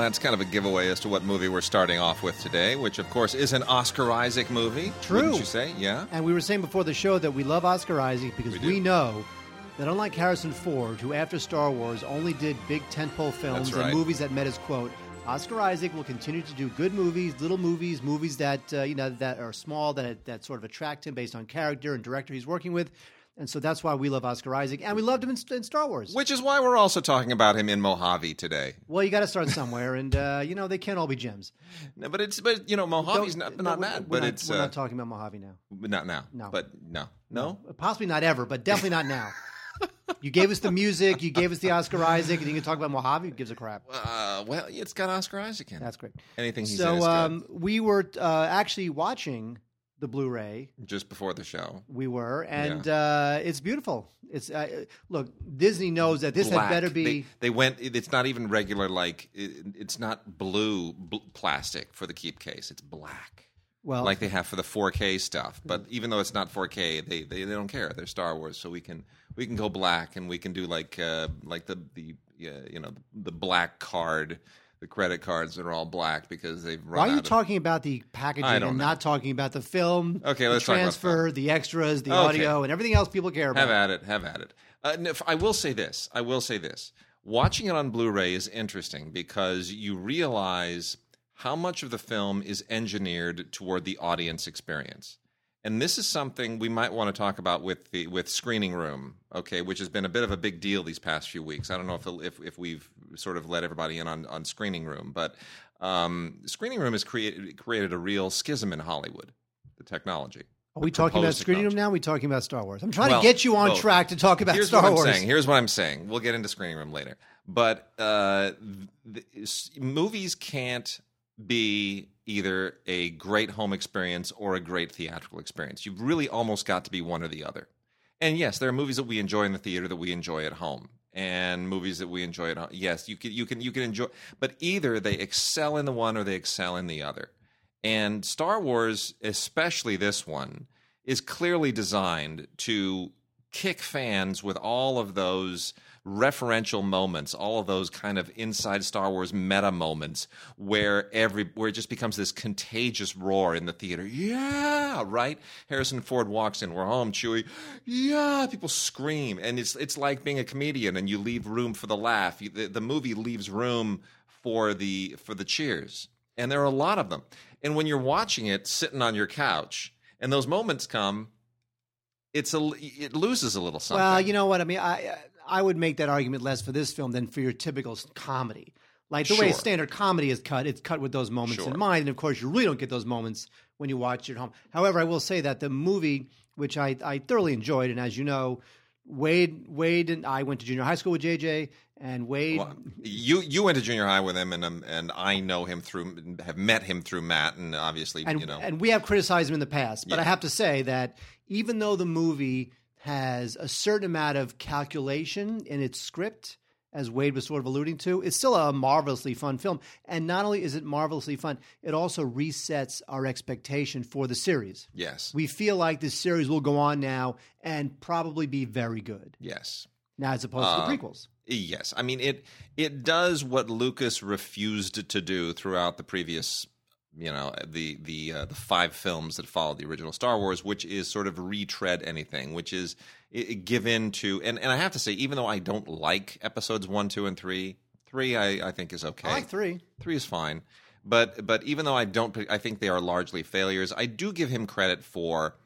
That's kind of a giveaway as to what movie we're starting off with today, which, of course, is an Oscar Isaac movie. True. Wouldn't you say? Yeah. And we were saying before the show that we love Oscar Isaac because We we, know that unlike Harrison Ford, who after Star Wars only did big tentpole films right. and movies that met his quote, Oscar Isaac will continue to do good movies, little movies, movies that uh, you know that are small, that that sort of attract him based on character and director he's working with. And so that's why we love Oscar Isaac, and we loved him in, in Star Wars. Which is why we're also talking about him in Mojave today. Well, you got to start somewhere, and uh, you know they can't all be gems. No, but it's but you know Mojave's Don't- not, no, not we're- bad, but not, it's we're uh, not talking about Mojave now. not now. No. but no, no. Possibly not ever, but definitely not now. you gave us the music, you gave us the Oscar Isaac, and you can talk about Mojave. Who gives a crap? Uh, well, it's got Oscar Isaac in it. That's great. Anything he's so um, we were uh, actually watching the Blu-ray. Just before the show. We were, and uh, it's beautiful. It's uh, look, Disney knows that this black. had better be. They, they went. It's not even regular. Like it, it's not blue bl- plastic for the keep case. It's black, well, like they have for the 4K stuff. But even though it's not 4K, they, they they don't care. They're Star Wars, so we can we can go black and we can do like uh, like the the uh, you know the black card, the credit cards that are all black because they've run why are you out of- talking about the packaging and know. not talking about the film? Okay, the let's about transfer, the extras, the Okay. audio, and everything else people care about. Have at it. Have at it. Uh, no, I will say this. I will say this. Watching it on Blu-ray is interesting because you realize how much of the film is engineered toward the audience experience. And this is something we might want to talk about with the with Screening Room, okay, which has been a bit of a big deal these past few weeks. I don't know if if, if we've sort of let everybody in on, on Screening Room, but um, Screening Room has created created a real schism in Hollywood, the technology. Are we talking about screening room now? Are we talking about Star Wars? I'm trying Well, to get you on both. track to talk about Here's Star what I'm Wars. saying. Here's what I'm saying. We'll get into screening room later, but uh, th- s- movies can't be either a great home experience or a great theatrical experience. You've really almost got to be one or the other. And yes, there are movies that we enjoy in the theater that we enjoy at home, and movies that we enjoy at home. Yes, you can you can you can enjoy, but either they excel in the one or they excel in the other. And Star Wars, especially this one, is clearly designed to kick fans with all of those referential moments, all of those kind of inside Star Wars meta moments where every where it just becomes this contagious roar in the theater. Yeah, right? Harrison Ford walks in, we're home, Chewie. Yeah, people scream and it's it's like being a comedian and you leave room for the laugh. You, the, the movie leaves room for the for the cheers. And there are a lot of them. And when you're watching it sitting on your couch and those moments come, it's a it loses a little something. Well, you know what I mean. I uh, I would make that argument less for this film than for your typical comedy. Like the way Sure. standard comedy is cut, it's cut with those moments Sure. in mind, and of course, you really don't get those moments when you watch it at home. However, I will say that the movie, which I, I thoroughly enjoyed, and as you know, Wade Wade and I went to junior high school with JJ, and Wade. Well, you you went to junior high with him, and um, and I know him through have met him through Matt, and obviously and, you know and we have criticized him in the past, but Yeah. I have to say that even though the movie has a certain amount of calculation in its script, as Wade was sort of alluding to, it's still a marvelously fun film. And not only is it marvelously fun, it also resets our expectation for the series. yes, We feel like this series will go on now and probably be very good. yes. Now, as opposed Uh, to the prequels. Yes, I mean it. It does what Lucas refused to do throughout the previous, you know, the the uh, the five films that followed the original Star Wars, which is sort of retread anything, which is i- i- give in to. And and I have to say, even though I don't like episodes one, two, and three, three I, I think is okay. I like three. Three is fine, but but even though I don't, I think they are largely failures. I do give him credit for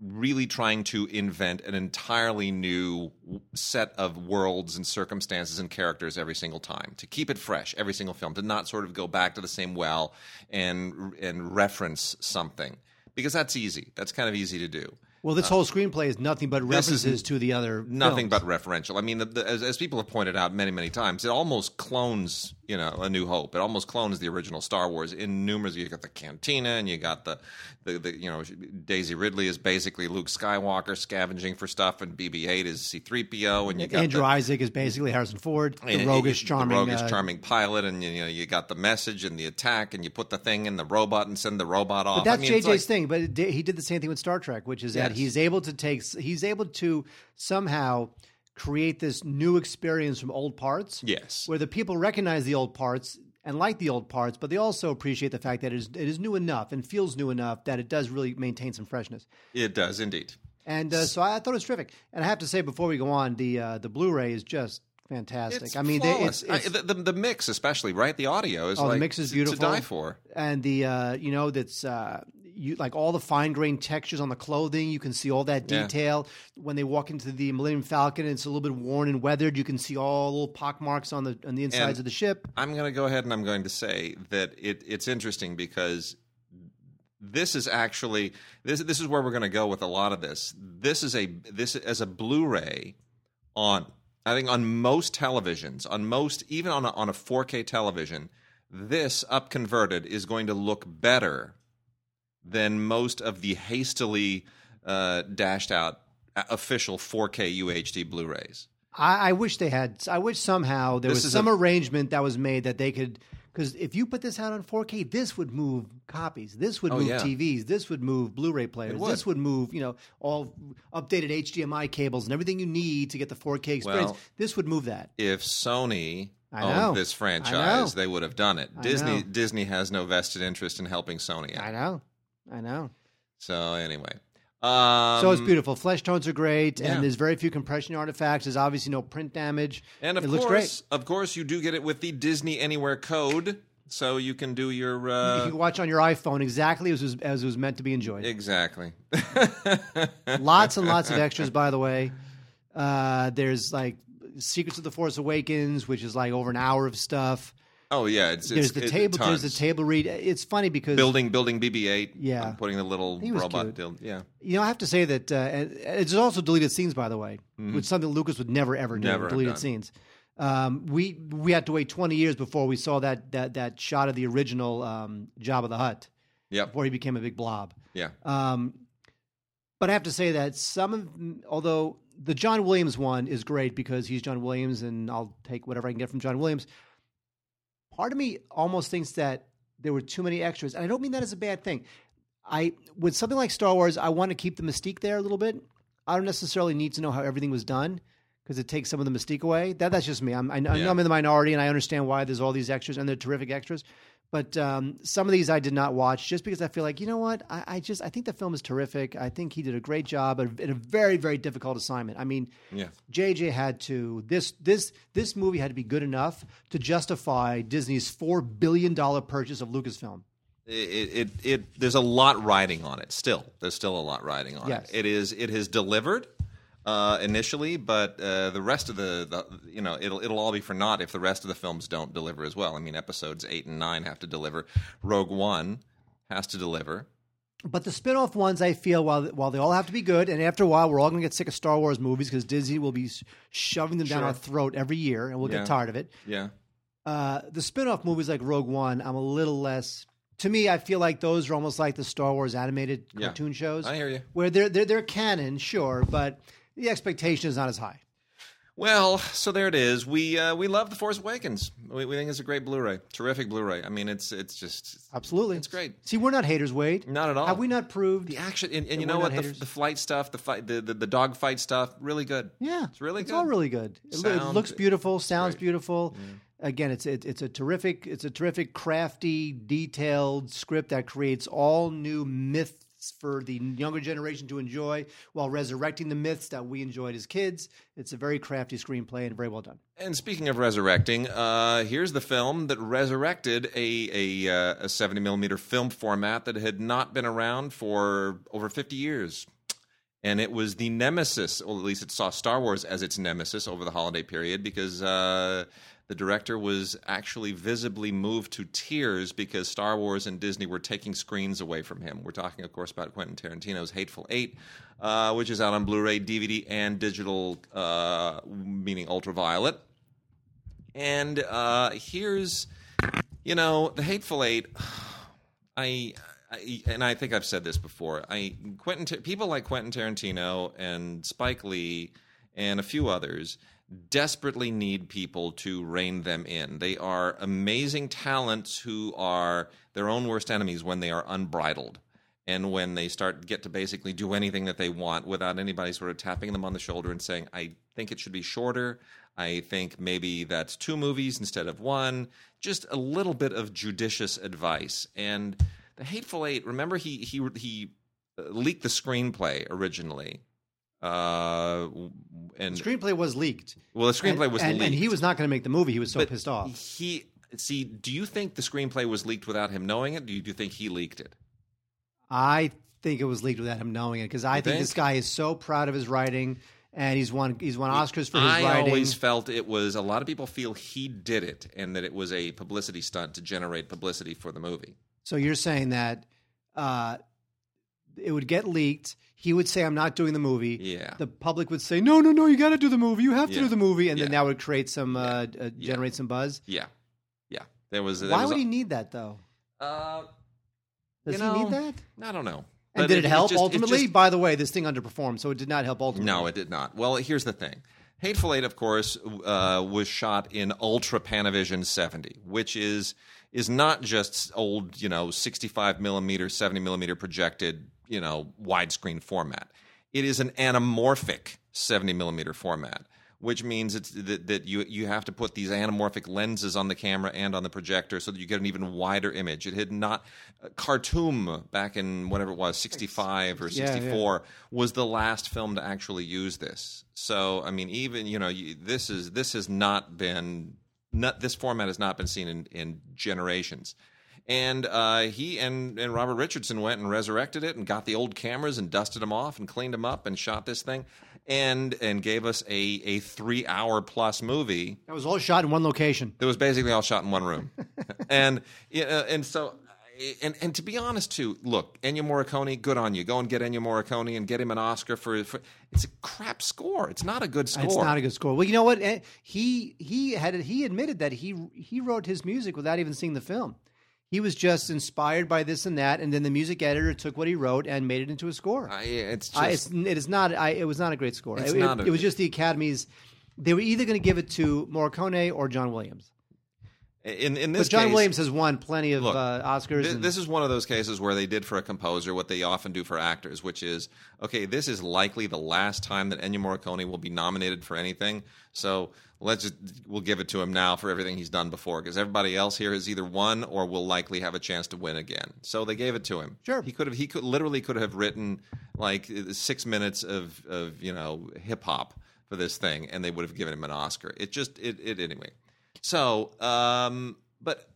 really trying to invent an entirely new set of worlds and circumstances and characters every single time to keep it fresh every single film to not sort of go back to the same well and and reference something because that's easy that's kind of easy to do Well, this whole screenplay is nothing but Uh, references to the other. nothing films. but referential. I mean, the, the, as, as people have pointed out many, many times, it almost clones, you know, A New Hope. It almost clones the original Star Wars in numerous. You got the cantina, and you got the, the, the you know, Daisy Ridley is basically Luke Skywalker scavenging for stuff, and BB-8 is C-3PO, and you got Andrew the, Isaac is basically Harrison Ford, the and- roguish, the charming. roguish, uh, charming pilot, and you know, you got the message and the attack, and you put the thing in the robot and send the robot off. But that's I mean, JJ's like- thing. But he did the same thing with Star Trek, which is that he's able to take, he's able to somehow create this new experience from old parts. Yes. Where the people recognize the old parts and like the old parts, but they also appreciate the fact that it is, it is new enough and feels new enough that it does really maintain some freshness. It does indeed. And uh, so I, thought it was terrific. And I have to say, before we go on, the uh, the Blu-ray is just fantastic. It's I mean, they, it's, it's I- the, the, the mix, especially right, the audio is Oh, the like mix is beautiful. to die for. and the uh, you know that's uh, you like all the fine grained textures on the clothing. You can see all that Yeah. detail when they walk into the Millennium Falcon. It's a little bit worn and weathered. You can see all little pock marks on the on the insides And- of the ship. I'm going to go ahead and I'm going to say that it, it's interesting because this is actually this this is where we're going to go with a lot of this. This is a this as a Blu-ray on I think on most televisions, on most even on a, on a 4K television, this up converted is going to look better than most of the hastily uh, dashed out uh, official 4K UHD Blu-rays. I, I wish they had. I wish somehow there This was some a- arrangement that was made that they could. Because if you put this out on 4K, this would move copies. This would Oh, move yeah. TVs. This would move Blu-ray players. would. This would move, you know, all updated HDMI cables and everything you need to get the 4K experience. Well, this would move that. if Sony owned this franchise, they would have done it. I Disney know. Disney has no vested interest in helping Sony out. I know. I know. So anyway, um, So it's beautiful. Flesh tones are great, yeah. and there's very few compression artifacts. There's obviously no print damage. and of it course, looks great. of course, you do get it with the Disney Anywhere code, so you can do your you uh, can watch on your iPhone exactly as it was, as it was meant to be enjoyed. exactly. lots and lots of extras, by the way. Uh, there's like Secrets of the Force Awakens, which is like over an hour of stuff. Oh yeah, it's, There's it's the table. There's the table read. It's funny because building building BB-8. Yeah. I'm putting the little robot. cute. Dil- yeah, you know I have to say that uh, it's also deleted scenes, by the way, which is something Lucas would never ever do. Mm-hmm. Never deleted done. scenes. Um, we we had to wait 20 years before we saw that that that shot of the original um, Jabba the Hutt yep, before he became a big blob. yeah. Um, but I have to say that some of, although the John Williams one is great because he's John Williams, and I'll take whatever I can get from John Williams. Part of me almost thinks that there were too many extras, and I don't mean that as a bad thing. I with something like Star Wars, I want to keep the mystique there a little bit. I don't necessarily need to know how everything was done because it takes some of the mystique away. That that's just me. I'm, I, know Yeah. I'm in the minority, and I understand why there's all these extras, and they're terrific extras. But um, some of these I did not watch just because I feel like you know what I, I just I think the film is terrific. I think he did a great job in in a very very difficult assignment. I mean, Yeah. JJ had to this this this movie had to be good enough to justify Disney's four billion dollar purchase of Lucasfilm. it, it, it there's a lot riding on it still there's still a lot riding on Yes. it it is it has delivered uh, initially but uh, the rest of the, the you know it'll it'll all be for naught if the rest of the films don't deliver as well i mean episodes 8 and 9 have to deliver rogue one has to deliver But the spin-off ones, I feel, while while they all have to be good, and after a while, we're all going to get sick of Star Wars movies because Disney will be shoving them down Sure. our throat every year, and we'll Yeah. get tired of it. yeah Uh, the spin-off movies like Rogue One, I'm a little less. To me, I feel like those are almost like the Star Wars animated Yeah. cartoon shows, i hear you where they're, they're they're canon, sure, but the expectation is not as high. well so there it is we uh, we love the force awakens we, we think it's a great blu-ray terrific blu-ray i mean it's it's just Absolutely, It's great. See, we're not haters, Wade. Not at all. Have we not proved? the action and, and you know what the, the flight stuff the fight the, the, the dog fight stuff really good Yeah, It's really It's good. all really good. It, lo- it looks beautiful, sounds great. beautiful. Again, it's it, it's a terrific it's a terrific, crafty, detailed script that creates all new for the younger generation to enjoy, while resurrecting the myths that we enjoyed as kids. It's a very crafty screenplay and very well done. And speaking of resurrecting, uh, here's the film that resurrected a a, uh, a 70 millimeter film format that had not been around for over 50 years. And it was the nemesis, or at least it saw Star Wars as its nemesis over the holiday period because uh, the director was actually visibly moved to tears because Star Wars and Disney were taking screens away from him. We're talking, of course, about Quentin Tarantino's Hateful Eight, uh, which is out on Blu ray, DVD, and digital, uh, meaning ultraviolet. And uh, here's, you know, the Hateful Eight. I, I and I think I've said this before. I Quentin people like Quentin Tarantino and Spike Lee and a few others desperately need people to rein them in. They are amazing talents who are their own worst enemies when they are unbridled and when they start get to basically do anything that they want without anybody sort of tapping them on the shoulder and saying, "I think it should be shorter. I think maybe that's two movies instead of one. Just a little bit of judicious advice. And the Hateful Eight. Remember, he he he uh, leaked the screenplay originally. Uh, and The screenplay was leaked. well, the screenplay and, was and, leaked, and he was not going to make the movie. He was so but pissed off. He see. Do you think the screenplay was leaked without him knowing it? Do you, do you think he leaked it? I think it was leaked without him knowing it because I think, think? this guy is so proud of his writing, and he's won he's won Oscars for his I writing. I always felt it was a lot of people feel he did it and that it was a publicity stunt to generate publicity for the movie. So you're saying that uh, it would get leaked. He would say, "I'm not doing the movie." Yeah. The public would say, "No, no, no! You got to do the movie. You have to Yeah. do the movie," and then Yeah. that would create some uh, uh, generate some buzz. Yeah, yeah. There was. there Why was would a- he need that though? Uh, Does he know, need that? I don't know. And But did it, was help just- it ultimately? just- By the way, this thing underperformed, so it did not help ultimately. No, it did not. Well, here's the thing. Hateful Eight, of course, uh, was shot in Ultra Panavision 70, which is is not just old, you know, 65 millimeter, 70 millimeter projected, you know, widescreen format. It is an anamorphic 70 millimeter format, which means it's that, that you you have to put these anamorphic lenses on the camera and on the projector so that you get an even wider image. It had not uh, Khartoum back in whatever it was, 65 or Yeah, yeah. 64 was the last film to actually use this. So, I mean, even you know, you, this is this has not been not this format has not been seen in, in generations. And uh, he and, and Robert Richardson went and resurrected it and got the old cameras and dusted them off and cleaned them up and shot this thing and and gave us a, a three hour plus movie That was all shot in one location. It was basically all shot in one room. and know, and so and and to be honest too, look, Ennio Morricone, good on you. Go and get Ennio Morricone and get him an Oscar for, for it's a crap score. It's not a good score. It's not a good score. Well, you know what? Eh, He he had he admitted that he he wrote his music without even seeing the film. He was just inspired by this and that, and then the music editor took what he wrote and made it into a score. I, it's just I, it's, it is not. I, it was not a great score. It, it, a- it was just the Academy's. They were either going to give it to Morricone or John Williams. In in But John case, Williams has won plenty of Look, uh, Oscars. Th- and- this is one of those cases where they did for a composer what they often do for actors, which is okay. This is likely the last time that Ennio Morricone will be nominated for anything, so let's just we'll give it to him now for everything he's done before, because everybody else here has either won or will likely have a chance to win again. So they gave it to him. Sure. he could have he could literally could have written like six minutes of of you know hip hop for this thing, and they would have given him an Oscar. It just it it anyway. So, um, but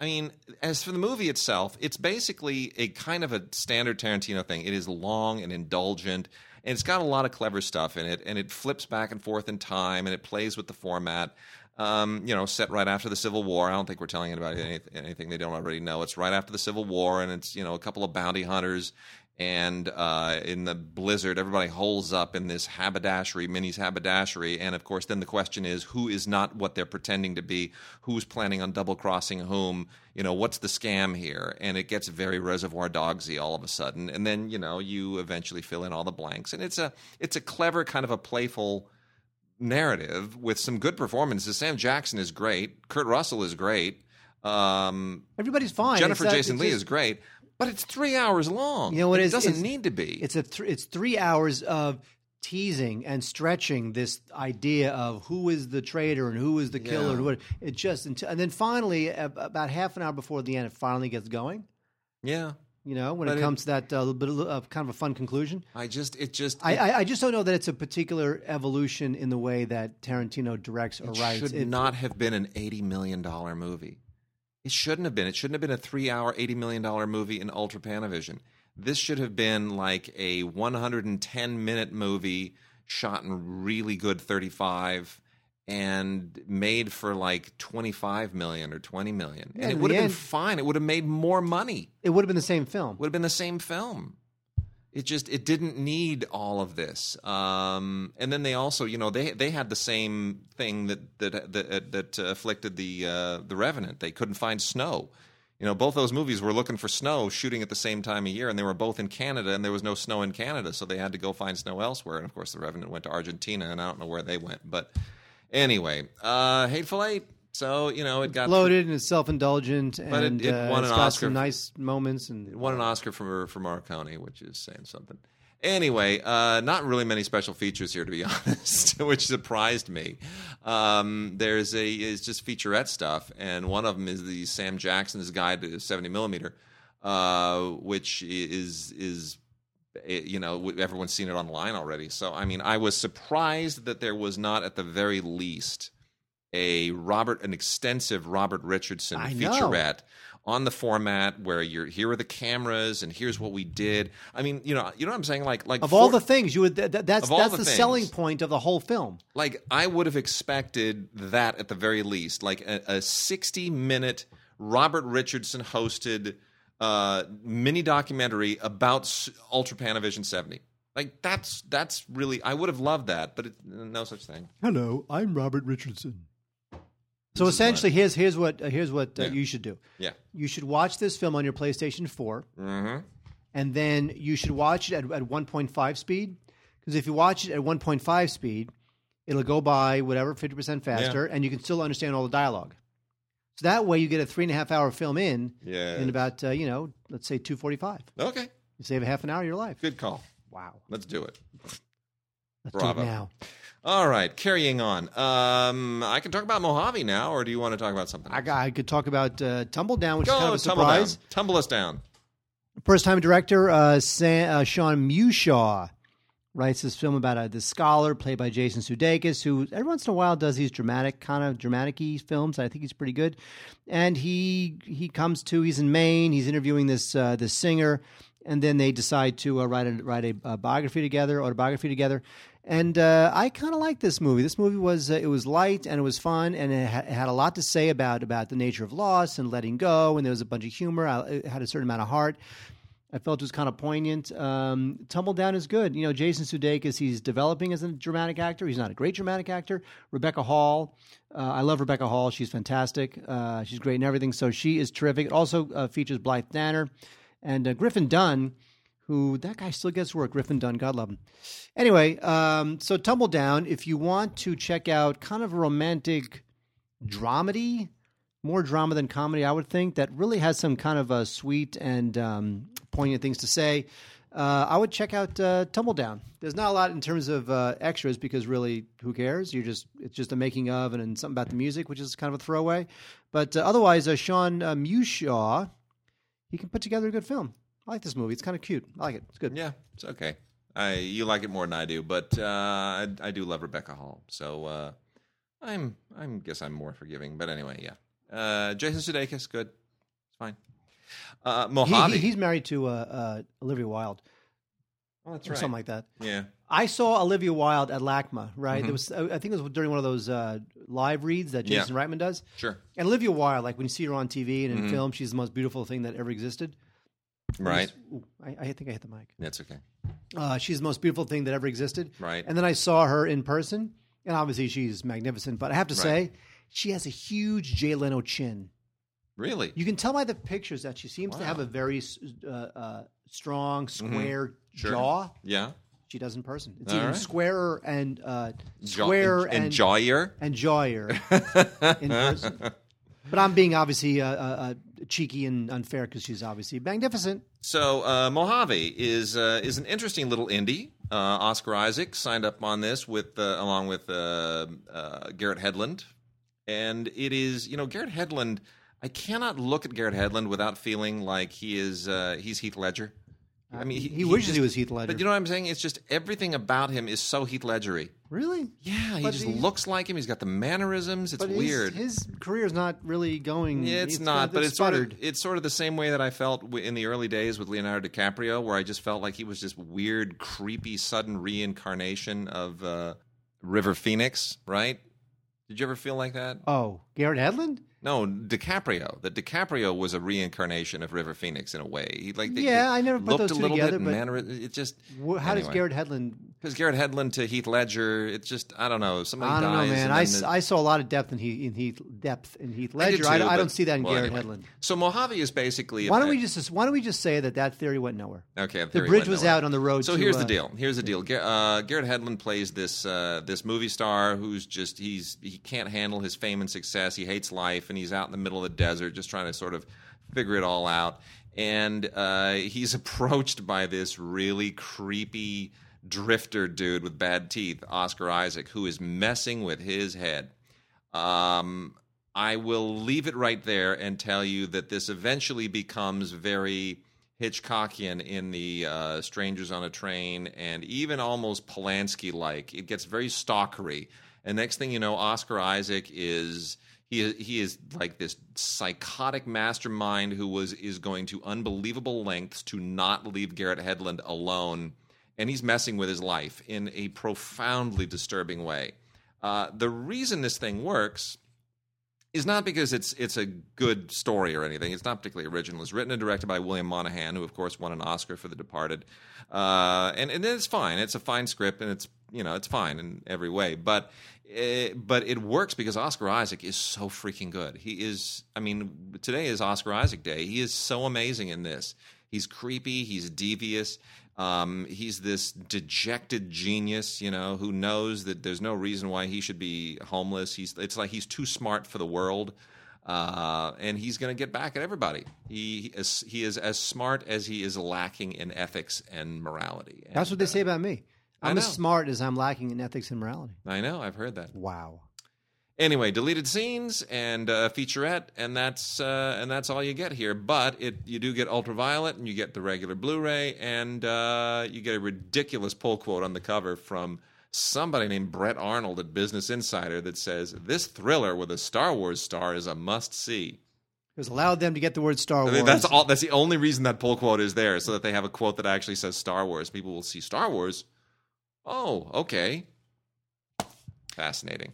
I mean, as for the movie itself, it's basically a kind of a standard Tarantino thing. It is long and indulgent, and it's got a lot of clever stuff in it, and it flips back and forth in time, and it plays with the format. Um, you know, set right after the Civil War. I don't think we're telling anybody any, anything they don't already know. It's right after the Civil War, and it's you know a couple of bounty hunters and uh, in the blizzard, everybody holes up in this haberdashery, Minnie's haberdashery, and of course, then the question is, who is not what they're pretending to be? Who's planning on double crossing whom? You know, what's the scam here? And it gets very Reservoir Dogsy all of a sudden, and then you know, you eventually fill in all the blanks, and it's a it's a clever kind of a playful narrative with some good performances. Sam Jackson is great. Kurt Russell is great. Um, Everybody's fine. Jennifer Jason Lee is great, but it's three hours long. You know what it it is? doesn't It's- need to be. It's a th- it's three hours of teasing and stretching this idea of who is the traitor and who is the killer Yeah. and what it just until, and then finally about half an hour before the end it finally gets going. yeah, You know when But it it- comes to that uh, little bit of, kind of a fun conclusion. I just it just I, it, I, I just don't know that it's a particular evolution in the way that Tarantino directs or writes. should It- not have been an eighty million dollar movie. It shouldn't have been. It shouldn't have been a three hour, eighty million dollar movie in Ultra Panavision. This should have been like a one hundred and ten minute movie shot in really good thirty five and made for like 25 million or 20 million. Yeah, and it would have been fine. It would have made more money. It would have been the same film. would have been the same film. It just it didn't need all of this. Um, and then they also, you know, they they had the same thing that that that, that afflicted the uh, the Revenant. They couldn't find snow. You know, both those movies were looking for snow, shooting at the same time of year, and they were both in Canada, and there was no snow in Canada, so they had to go find snow elsewhere. And of course, the Revenant went to Argentina, and I don't know where they went, but anyway, uh, Hateful Eight. So you know, it got Bloated and it's self indulgent, But and it uh, won it's an got Oscar some nice moments. And It won an Oscar for for Morricone, which is saying something. Anyway, uh, not really many special features here, to be honest, which surprised me. Um, there's a it's just featurette stuff, and one of them is the Sam Jackson's Guide to 70 millimeter, uh, which is is eh, you know everyone's seen it online already. So I mean, I was surprised that there was not at the very least a Robert an extensive Robert Richardson I know. featurette on the format where you're here are the cameras and here's what we did. I mean, you know, you know what I'm saying? Like like Of all the things you would, that, that- that's that's the the, things. selling point of the whole film. like I would have expected that at the very least, like a, a 60 minute Robert Richardson hosted uh, mini documentary about s- Ultra Panavision 70. Like that's that's really I would have loved that, but it, no such thing. Hello, I'm Robert Richardson. So This essentially, here's here's what uh, here's what uh, Yeah. you should do. Yeah. You should watch this film on your PlayStation 4, hmm and then you should watch it at, at 1.5 speed. Because if you watch it at 1.5 speed, it'll go by whatever 50% faster, and you can still understand all the dialogue. So that way, you get a three and a half hour film in Yeah. in about uh, you know let's say 2:45. Okay. You save a half an hour of your life. Good call. Wow. Let's do it. Let's Bravo. do it now. All right, carrying on. Um, I can talk about Mojave now, or do you want to talk about something? I, got, I could talk about uh, Tumble Down, which is Go kind of a tumble down. surprise. Tumble us down. First time director uh, Sam, uh, Sean Mewshaw writes this film about uh, this scholar played by Jason Sudeikis, who every once in a while does these dramatic kind of dramatic-y films. I think he's pretty good. And he he comes to he's in Maine. He's interviewing this uh, this singer, and then they decide to uh, write a write a, uh biography together, autobiography together. And uh, I kind of like this movie. This movie was uh, it was light and it was fun, and it, ha- it had a lot to say about about the nature of loss and letting go. And there was a bunch of humor. I, it had a certain amount of heart. I felt it was kind of poignant. Um, Tumble Down is good. You know, Jason Sudeikis, he's developing as a dramatic actor. He's not a great dramatic actor. Rebecca Hall, uh, I love Rebecca Hall. She's fantastic. Uh, she's great in everything. So she is terrific. It also uh, features Blythe Danner and uh, Griffin Dunne, who that guy still gets work. Griffin Dunne, God love him. Anyway, um, so Tumble Down, if you want to check out kind of a romantic dramedy, more drama than comedy, I would think, that really has some kind of uh, sweet and um, poignant things to say. Uh, I would check out uh, Tumble Down. There's not a lot in terms of uh, extras because really, who cares? You're just it's just a making of and, and something about the music, which is kind of a throwaway. But uh, otherwise, uh, Sean uh, Mewshaw, he can put together a good film. I like this movie. It's kind of cute. I like it. It's good. Yeah, it's okay. I you like it more than I do, but uh, I, I do love Rebecca Hall, so uh, I'm I'm guess I'm more forgiving. But anyway, yeah. Uh, Jason Sudeikis, good, it's fine. Uh, Mojave, he- he's married to uh, uh, Olivia Wilde oh, that's or right. something like that. Yeah, I saw Olivia Wilde at LACMA, right? Mhm. There was, I think it was during one of those uh, live reads that Yeah. Jason Reitman does. sure, And Olivia Wilde, like when you see her on TV and in Mhm. film, she's the most beautiful thing that ever existed. Right. Ooh, I, I think I hit the mic. That's okay. Uh, she's the most beautiful thing that ever existed. Right. And then I saw her in person, and obviously she's magnificent. But I have to Right. say, she has a huge Jay Leno chin. Really? You can tell by the pictures that she seems to have a very uh, uh, strong, square Mm-hmm. Sure. jaw. yeah. She does in person. It's All even right. squarer and uh, square and, and Joyer. and jawier in person. But I'm being obviously uh, uh, uh, cheeky and unfair because she's obviously magnificent. So uh, Mojave is uh, is an interesting little indie. Uh, Oscar Isaac signed up on this with uh, along with uh, uh, Garrett Hedlund, and it is you know Garrett Hedlund. I cannot look at Garrett Hedlund without feeling like he is uh, he's Heath Ledger. I mean, He, wishes just- he was Heath Ledger. But you know what I'm saying? It's just everything about him is so Heath Ledgery. really? Yeah, he But just he- looks like him. He's got the mannerisms. It's But his- weird. His, career's not really going. Yeah, it's it's not, but it's sort of it's sort of the same way that I felt in the early days with Leonardo DiCaprio, where I just felt like he was this weird, creepy, sudden reincarnation of uh, River Phoenix. Right? Did you ever feel like that? Oh, Garrett Hedlund? No, DiCaprio. That DiCaprio was a reincarnation of River Phoenix in a way. He like they- Yeah, they I never put those a two little together, bit. but- manner, it just Wh- How does Garrett Hedlund? because Garrett Hedlund to Heath Ledger, it's just I don't know. Somebody I don't know, man. I, the- I saw a lot of depth in Heath, in Heath depth in Heath Ledger. I, too, I don't but- see that in well, Garrett anyway. Hedlund. So Mojave is basically Why don't we just Why don't we just say that that theory went nowhere? Okay, The bridge was nowhere. out on the road. So to, here's the uh, deal. Here's the deal. Uh, Garrett Hedlund plays this uh, this movie star who's just he's he can't handle his fame and success. He hates life, and he's out in the middle of the desert just trying to sort of figure it all out. and uh, he's approached by this really creepy drifter dude with bad teeth, Oscar Isaac, who is messing with his head. Um, I will leave it right there and tell you that this eventually becomes very Hitchcockian in the uh, Strangers on a Train and even almost Polanski like. It gets very stalkery. And next thing you know, Oscar Isaac is he he is like this psychotic mastermind who was is going to unbelievable lengths to not leave Garrett Hedlund alone, and he's messing with his life in a profoundly disturbing way. Uh, the reason this thing works is not because it's it's a good story or anything. It's not particularly original. It's written and directed by William Monahan, who of course won an Oscar for The Departed, uh, and and it's fine. It's a fine script, and it's you know it's fine in every way. But uh, but it works because Oscar Isaac is so freaking good. He is. I mean, today is Oscar Isaac Day. He is so amazing in this. He's creepy. He's devious. Um, he's this dejected genius, you know, who knows that there's no reason why he should be homeless. He's it's like he's too smart for the world, uh, and he's going to get back at everybody. He is he is as smart as he is lacking in ethics and morality. And, That's what they uh, say about me. I I'm as smart as I'm lacking in ethics and morality. I know. I've heard that. Wow. Anyway, deleted scenes and uh, featurette, and that's uh, and that's all you get here. But it you do get ultraviolet, and you get the regular Blu-ray, and uh, you get a ridiculous pull quote on the cover from somebody named Brett Arnold at Business Insider that says this thriller with a Star Wars star is a must-see. It was allowed them to get the word Star I Wars. mean, that's all. That's the only reason that pull quote is there, so that they have a quote that actually says Star Wars. People will see Star Wars. Oh, okay, fascinating.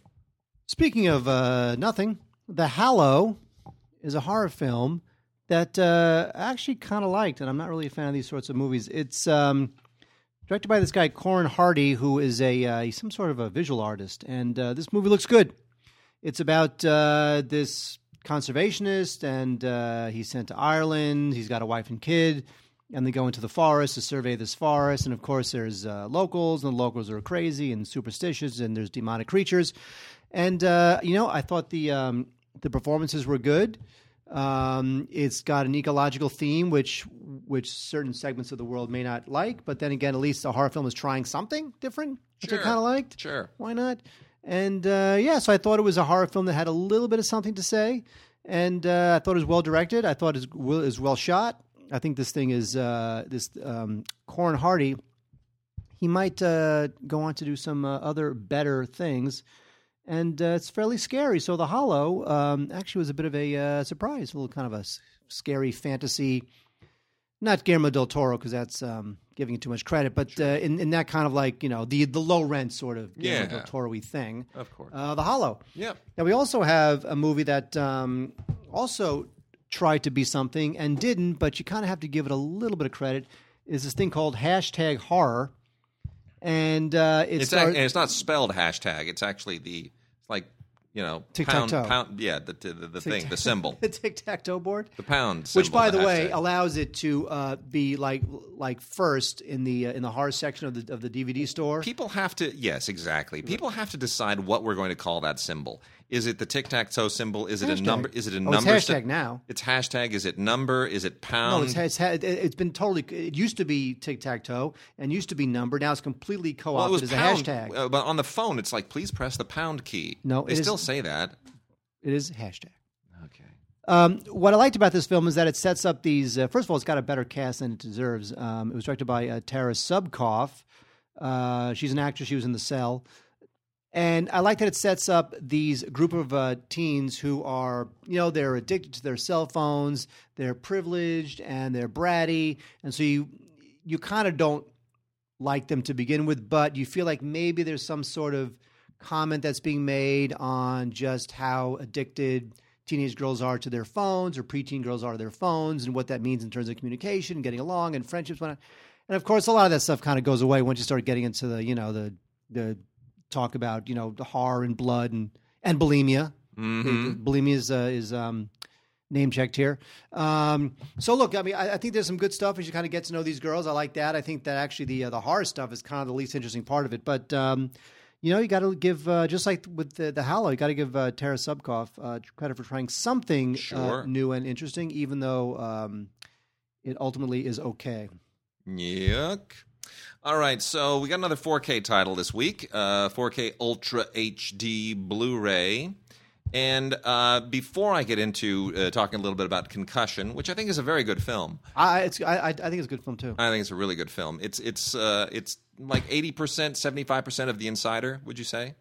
Speaking of uh, nothing, The Hallow is a horror film that uh, I actually kind of liked, and I'm not really a fan of these sorts of movies. It's um, directed by this guy Corin Hardy, who is a uh, he's some sort of a visual artist, and uh, this movie looks good. It's about uh, this conservationist, and uh, he's sent to Ireland. He's got a wife and kid, and they go into the forest to survey this forest. And of course, there's uh, locals, and the locals are crazy and superstitious, and there's demonic creatures. And uh, you know, I thought the um, the performances were good. Um, it's got an ecological theme, which which certain segments of the world may not like. But then again, at least a horror film is trying something different, which I kind of liked. Sure. Why not? And uh, yeah, so I thought it was a horror film that had a little bit of something to say, and uh, I thought it was well directed. I thought it was well shot. I think this thing is uh, this um, Corin Hardy. He might uh, go on to do some uh, other better things, and uh, it's fairly scary. So the Hallow um, actually was a bit of a uh, surprise, a little kind of a s- scary fantasy. Not Guillermo del Toro because that's um, giving it too much credit, but uh, in in that kind of like you know the the low rent sort of Guillermo Yeah. del Toro-y thing. Of course. Uh, the Hallow. Yeah. Now we also have a movie that um, also tried to be something and didn't, but you kind of have to give it a little bit of credit. Is this thing called hashtag horror, and uh, it It's start- and it's not spelled hashtag. It's actually the it's like you know pound Tic-tac-toe. pound. Yeah, the the, the thing, the symbol, the tic tac toe board. the pound. Symbol, which, by the, way, hashtag. allows it to uh, be like like first in the uh, in the horror section of the of the DVD store. people have to. Yes, exactly. People have to decide what we're going to call that symbol. Is it the tic tac toe symbol? Is it a number? Is it a Oh, number? it's hashtag sy- now. It's hashtag. Is it number? Is it pound? No, it's, it's, it's been totally. It used to be tic tac toe and used to be number. Now it's completely co opted was as pound, a hashtag. uh, but on the phone, it's like please press the pound key. No, they it is- still say that. it is hashtag. Okay. Um, what I liked about this film is that it sets up these. Uh, first of all, it's got a better cast than it deserves. Um, it was directed by uh, Tara Subkoff. Uh, she's an actress. She was in The Cell, and I like that it sets up these group of uh, teens who are, you know, they're addicted to their cell phones. They're privileged and they're bratty, and so you you kind of don't like them to begin with, but you feel like maybe there's some sort of comment that's being made on just how addicted teenage girls are to their phones or preteen girls are to their phones and what that means in terms of communication, getting along, and friendships. And of course, a lot of that stuff kind of goes away once you start getting into the you know the the talk about you know the horror and blood and and bulimia. Mhm. Bulimia is uh, is um, name checked here. Um, so look, I mean, I, I think there's some good stuff as you kind of get to know these girls. I like that. I think that actually the uh, the horror stuff is kind of the least interesting part of it. But um, you know, you got to give uh, just like with the, the Hallow, you got to give uh, Tara Subkoff uh, credit for trying something uh, Sure. new and interesting, even though um, it ultimately is okay. Yuck. All right, so we got another 4K title this week, uh, 4K Ultra HD Blu-ray. And uh, before I get into uh, talking a little bit about Concussion, which I think is a very good film, I, it's, I, I think it's a good film too. I think it's a really good film. It's it's uh, it's like eighty percent, seventy five percent of The Insider. Would you say?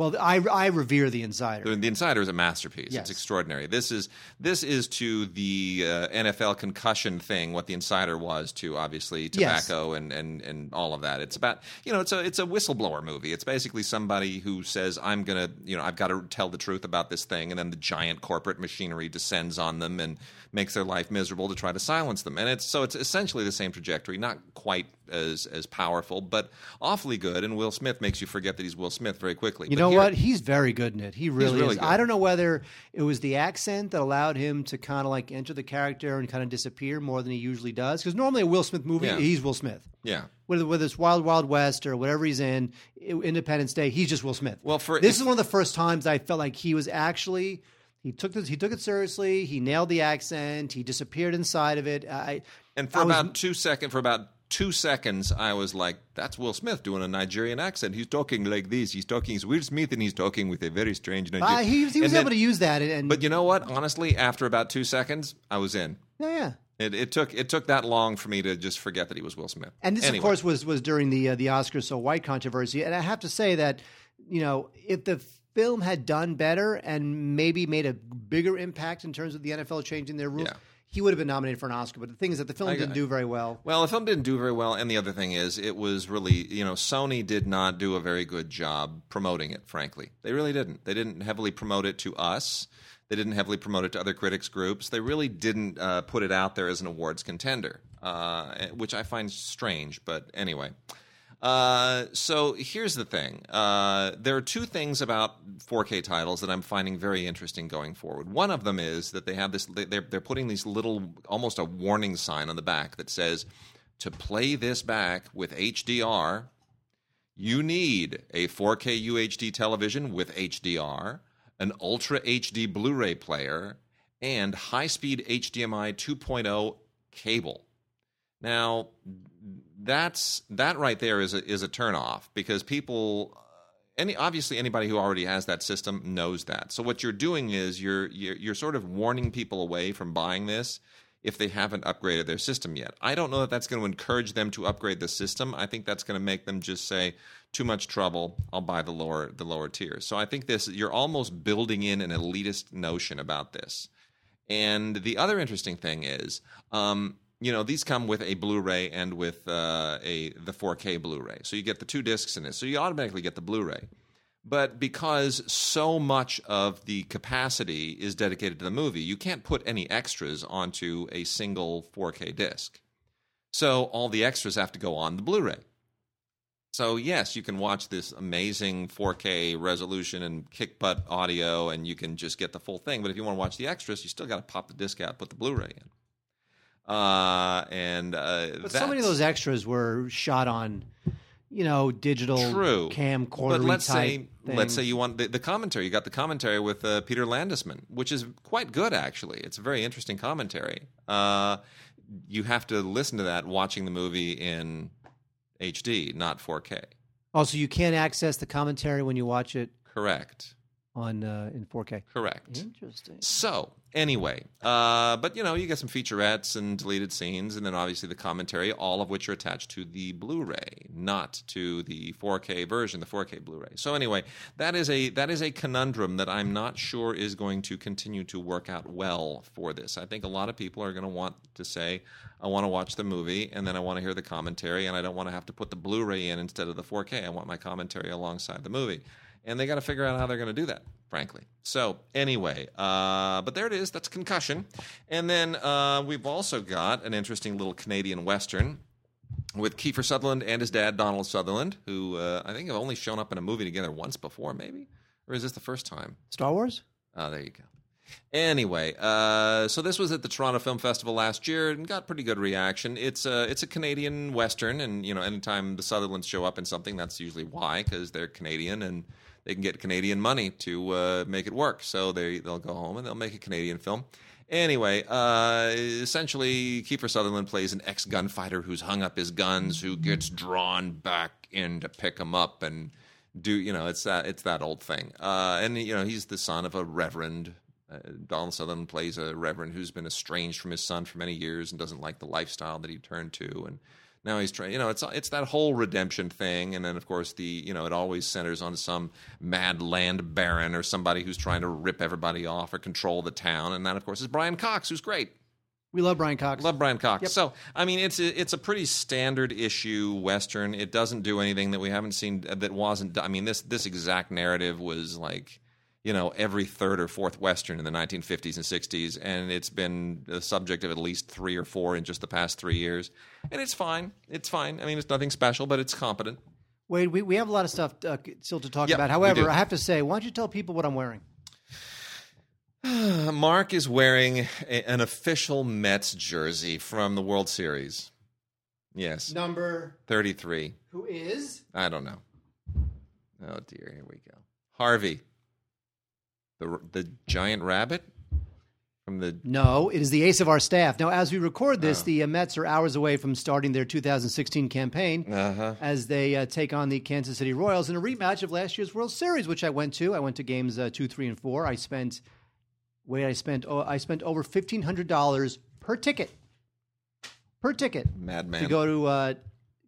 Well, I, I revere The Insider. The, Insider is a masterpiece. Yes. It's extraordinary. This is this is to the uh, NFL concussion thing what The Insider was to obviously Yes. tobacco and, and, and all of that. It's about you know it's a it's a whistleblower movie. It's basically somebody who says I'm gonna you know I've got to tell the truth about this thing, and then the giant corporate machinery descends on them and makes their life miserable to try to silence them. And it's so it's essentially the same trajectory, not quite as as powerful, but awfully good. And Will Smith makes you forget that he's Will Smith very quickly. You But know here- what? He's very good in it. He really, really is. good. I don't know whether it was the accent that allowed him to kind of like enter the character and kind of disappear more than he usually does. Because normally a Will Smith movie, Yeah. he's Will Smith. Yeah. Whether whether it's Wild Wild West or whatever he's in, Independence Day, he's just Will Smith. Well, for- this if- is one of the first times I felt like he was actually he took this he took it seriously. He nailed the accent. He disappeared inside of it. I And for I was- about two second, for about two seconds, I was like, "That's Will Smith doing a Nigerian accent. He's talking like this. He's talking. He's Will Smith, and he's talking with a very strange Nigerian." uh, he, he was then- able to use that. And, and But you know what? Honestly, after about two seconds, I was in. yeah, yeah. It, it took it took that long for me to just forget that he was Will Smith. And this, Anyway. of course, was was during the uh, the Oscars so white controversy. And I have to say that you know if the film had done better and maybe made a bigger impact in terms of the NFL changing their rules, Yeah. he would have been nominated for an Oscar. But the thing is that the film I- didn't do very well. Well, the film didn't do very well, and the other thing is, it was really, you know, Sony did not do a very good job promoting it. Frankly, they really didn't. They didn't heavily promote it to us. They didn't heavily promote it to other critics groups. They really didn't uh, put it out there as an awards contender, uh, which I find strange. But anyway. Uh, so here's the thing. Uh, there are two things about 4K titles that I'm finding very interesting going forward. One of them is that they have this. they- They're they're putting these little, almost a warning sign on the back that says, "To play this back with HDR, you need a 4K UHD television with HDR, an Ultra HD Blu-ray player, and high-speed HDMI 2.0 cable." Now, that's that right there is a, is a turnoff because people any obviously anybody who already has that system knows that. So what you're doing is you're you're, you're sort of warning people away from buying this if they haven't upgraded their system yet. I don't know that that's going to encourage them to upgrade the system. I think that's going to make them just say too much trouble, I'll buy the lower the lower tier. So I think this you're almost building in an elitist notion about this. And the other interesting thing is, um, you know, these come with a Blu-ray and with uh, a the 4K Blu-ray, so you get the two discs in it. So you automatically get the Blu-ray. But because so much of the capacity is dedicated to the movie, you can't put any extras onto a single 4K disc. So all the extras have to go on the Blu-ray. So yes, you can watch this amazing 4K resolution and kick butt audio, and you can just get the full thing. But if you want to watch the extras, you still got to pop the disc out, put the Blu-ray in. Uh, and uh, But so many of those extras were shot on, you know, digital True. camcorder But let's type say things. let's say you want the, the commentary. You got the commentary with uh, Peter Landesman, which is quite good actually. It's a very interesting commentary. Uh, you have to listen to that watching the movie in HD, not 4K. Also, you can't access the commentary when you watch it Correct. on uh, in 4K. Correct. Interesting. So anyway, uh, but you know, you get some featurettes and deleted scenes, and then obviously the commentary, all of which are attached to the Blu-ray, not to the 4K version, the 4K Blu-ray. So anyway, that is a that is a conundrum that I'm not sure is going to continue to work out well for this. I think a lot of people are going to want to say, I want to watch the movie, and then I want to hear the commentary, and I don't want to have to put the Blu-ray in instead of the 4K. I want my commentary alongside the movie and they got to figure out how they're going to do that frankly so anyway uh, but there it is that's concussion and then uh, we've also got an interesting little canadian western with Kiefer Sutherland and his dad Donald Sutherland, who uh, I think have only shown up in a movie together once before, maybe, or is this the first time? Star Wars? Oh, there you go. Anyway, uh, so this was at the Toronto Film Festival last year and got pretty good reaction. It's a it's a Canadian western, and you know, anytime the Sutherlands show up in something, that's usually why because they're Canadian and they can get Canadian money to uh, make it work. So they they'll go home and they'll make a Canadian film. Anyway, uh, essentially, Kiefer Sutherland plays an ex gunfighter who's hung up his guns, who gets drawn back in to pick him up and do you know it's that it's that old thing. Uh, and you know he's the son of a reverend. Uh, Donald Sutherland plays a reverend who's been estranged from his son for many years and doesn't like the lifestyle that he turned to and now he's trying you know it's it's that whole redemption thing and then of course the you know it always centers on some mad land baron or somebody who's trying to rip everybody off or control the town and that of course is Brian Cox who's great. We love Brian Cox. love Brian Cox. So I mean it's a, it's a pretty standard issue western. It doesn't do anything that we haven't seen uh, that wasn't I mean this this exact narrative was like you know every third or fourth western in the 1950s and 60s and it's been the subject of at least three or four in just the past three years and it's fine. It's fine. I mean it's nothing special but it's competent. Wade, we, we have a lot of stuff uh, still to talk Yeah, about. However. I have to say, why don't you tell people what I'm wearing? mark is wearing a, an official mets jersey from the world series. Yes. Number 33 who is? i don't know. Oh dear. Here we go. Harvey. The the giant rabbit from the No, it is the ace of our staff. Now, as we record Oh. this, the uh, Mets are hours away from starting their 2016 campaign uh-huh as they uh, take on the Kansas City Royals in a rematch of last year's World Series, which I went to. I went to games uh, two, three, and four. I spent, wait, I spent, oh, I spent over fifteen hundred dollars per ticket, per ticket madman to go to uh,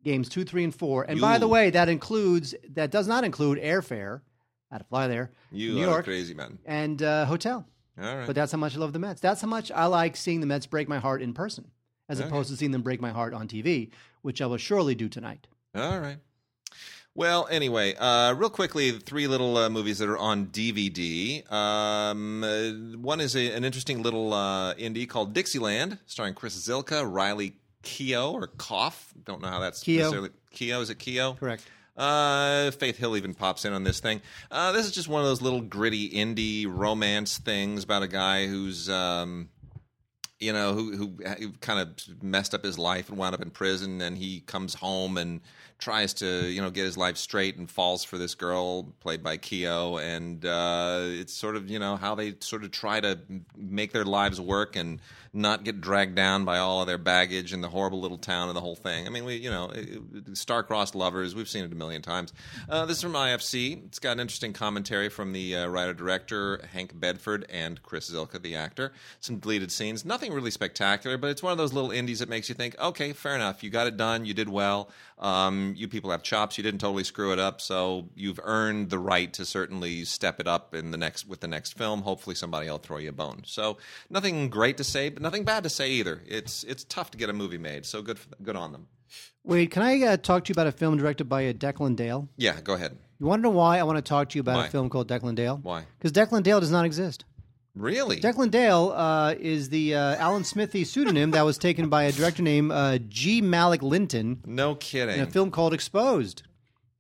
games two, three, and four. And by the way, that includes that does not include airfare. I had to fly there, you New York, crazy man and uh, hotel. All right But that's how much I love the Mets. That's how much I like seeing the Mets break my heart in person, as Okay. opposed to seeing them break my heart on TV, which I will surely do tonight. All right. Well, anyway, uh, real quickly, three little uh, movies that are on DVD. Um, uh, one is a, an interesting little uh, indie called Dixieland, starring Chris Zylka, Riley Keough or Koff. Don't know how that's Keough. necessarily- Keough is it Keough? Correct. Uh, Faith Hill even pops in on this thing. Uh, this is just one of those little gritty indie romance things about a guy who's, um, you know, who, who who kind of messed up his life and wound up in prison, and he comes home and tries to, you know, get his life straight and falls for this girl played by Keough, and uh, it's sort of, you know, how they sort of try to make their lives work and not get dragged down by all of their baggage and the horrible little town and the whole thing. I mean, we, you know, star-crossed lovers. We've seen it a million times. Uh, this is from IFC. It's got an interesting commentary from the uh, writer-director Hank Bedford and Chris Zylka, the actor. Some deleted scenes. Nothing really spectacular, but it's one of those little indies that makes you think, okay, fair enough. You got it done. You did well. Um, you people have chops. You didn't totally screw it up, so you've earned the right to certainly step it up in the next with the next film. Hopefully, somebody will throw you a bone. So, nothing great to say, but nothing bad to say either. It's it's tough to get a movie made, so good good on them. Wait, can I uh, talk to you about a film directed by uh, Declan Dale? Yeah, go ahead. You want to know why I want to talk to you about Why? a film called Declan Dale? Why? Because Declan Dale does not exist. Really? Declan Dale uh, is the uh, Alan Smithee pseudonym that was taken by a director named uh, G. Malik Linton no kidding. in a film called Exposed.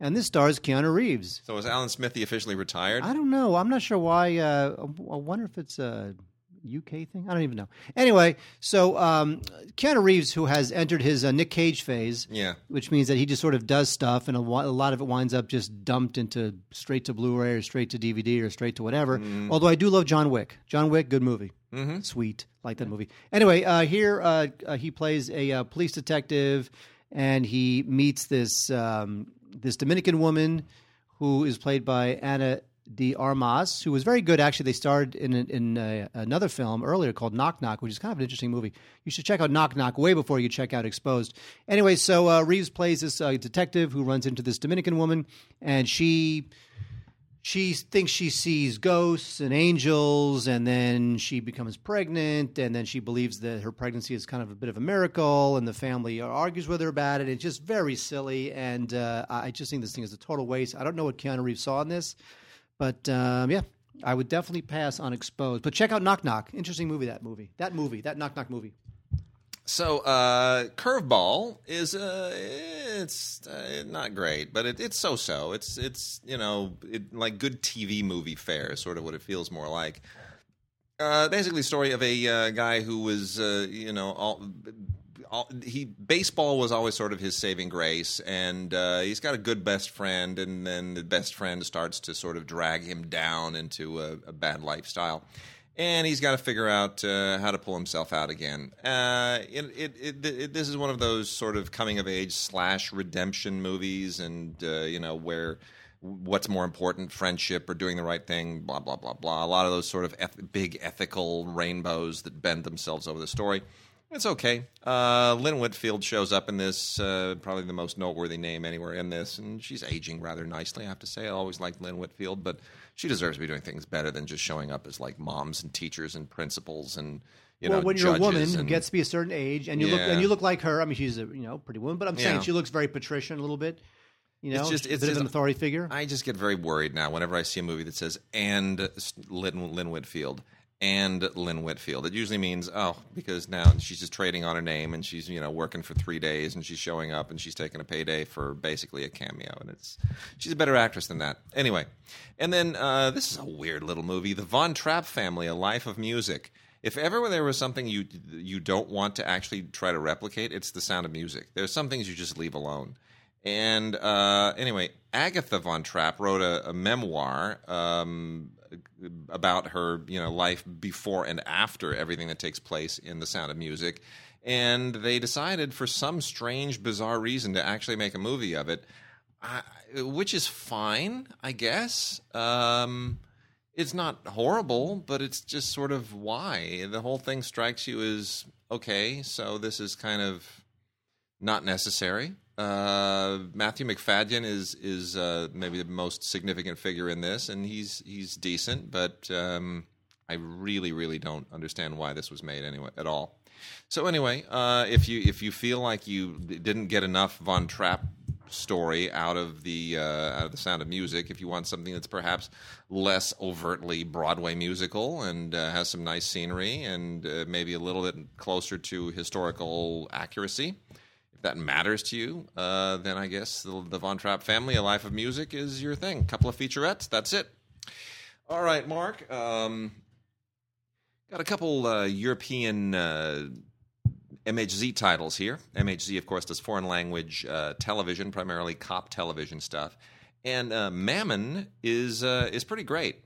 And this stars Keanu Reeves. So is Alan Smithee officially retired? I don't know. I'm not sure why. Uh, I wonder if it's a UK thing. I don't even know. Anyway, so um, Keanu Reeves, who has entered his uh, Nick Cage phase, Yeah. which means that he just sort of does stuff, and a, wa- a lot of it winds up just dumped into straight to Blu-ray or straight to DVD or straight to whatever. Although I do love John Wick. John Wick, good movie. Mm-hmm. Sweet, like that movie. Anyway, uh, here uh, uh, he plays a uh, police detective, and he meets this um, this Dominican woman who is played by Ana de Armas, who was very good. Actually, they starred in in uh, another film earlier called Knock Knock, which is kind of an interesting movie. You should check out Knock Knock way before you check out Exposed. Anyway, so uh, Reeves plays this uh, detective who runs into this Dominican woman, and she she thinks she sees ghosts and angels, and then she becomes pregnant, and then she believes that her pregnancy is kind of a bit of a miracle, and the family argues with her about it. It's just very silly, and uh, I just think this thing is a total waste. I don't know what Keanu Reeves saw in this, but um, yeah, I would definitely pass on Exposed. But check out Knock Knock. Interesting movie. That movie. That movie. That Knock Knock movie. So, uh, Curveball is uh, it's uh, not great, but it, it's so-so. It's it's you know it, like good TV movie fare, sort of what it feels more like. Uh, basically, story of a uh, guy who was uh, you know all, he baseball was always sort of his saving grace, and uh, he's got a good best friend, and then the best friend starts to sort of drag him down into a, a bad lifestyle. and he's got to figure out uh, how to pull himself out again. Uh, it, it, it, this is one of those sort of coming of age slash redemption movies, and uh, you know where what's more important, friendship or doing the right thing, blah blah blah blah. A lot of those sort of eth- big ethical rainbows that bend themselves over the story. It's okay. Uh, Lynn Whitfield shows up in this, uh, probably the most noteworthy name anywhere in this, and she's aging rather nicely. I have to say, I always liked Lynn Whitfield, but she deserves to be doing things better than just showing up as like moms and teachers and principals and you well, know. when you're a woman judges who gets to be a certain age, and you look and you look like her. I mean, she's a you know pretty woman, but I'm saying Yeah. she looks very patrician a little bit. You know, It's just- it's just- an authority figure. I just get very worried now whenever I see a movie that says and Lynn, Lynn Whitfield and Lynn Whitfield. It usually means oh because now she's just trading on her name and she's you know working for three days and she's showing up and she's taking a payday for basically a cameo and it's she's a better actress than that. Anyway, and then uh, this is a weird little movie, The Von Trapp Family: A Life of Music. If ever there was something you you don't want to actually try to replicate, it's the sound of music. There's some things you just leave alone. And uh, anyway, Agatha von Trapp wrote a, a memoir um, about her, you know, life before and after everything that takes place in The Sound of Music. And they decided, for some strange, bizarre reason, to actually make a movie of it, I, which is fine, I guess. Um, it's not horrible, but it's just sort of why the whole thing strikes you as okay. So this is kind of not necessary. Uh, Matthew Macfadyen is is uh, maybe the most significant figure in this, and he's he's decent, but um, I really really don't understand why this was made anyway at all. So anyway, uh, if you if you feel like you didn't get enough Von Trapp story out of the uh, out of the Sound of Music, if you want something that's perhaps less overtly Broadway musical and uh, has some nice scenery and uh, maybe a little bit closer to historical accuracy, that matters to you, uh, then I guess the, the Von Trapp family, A Life of Music, is your thing. couple of featurettes, that's it. All right, Mark. Um, got a couple uh, European uh, MHZ titles here. MHZ, of course, does foreign language uh, television, primarily cop television stuff. And uh, Mammon is uh, is pretty great.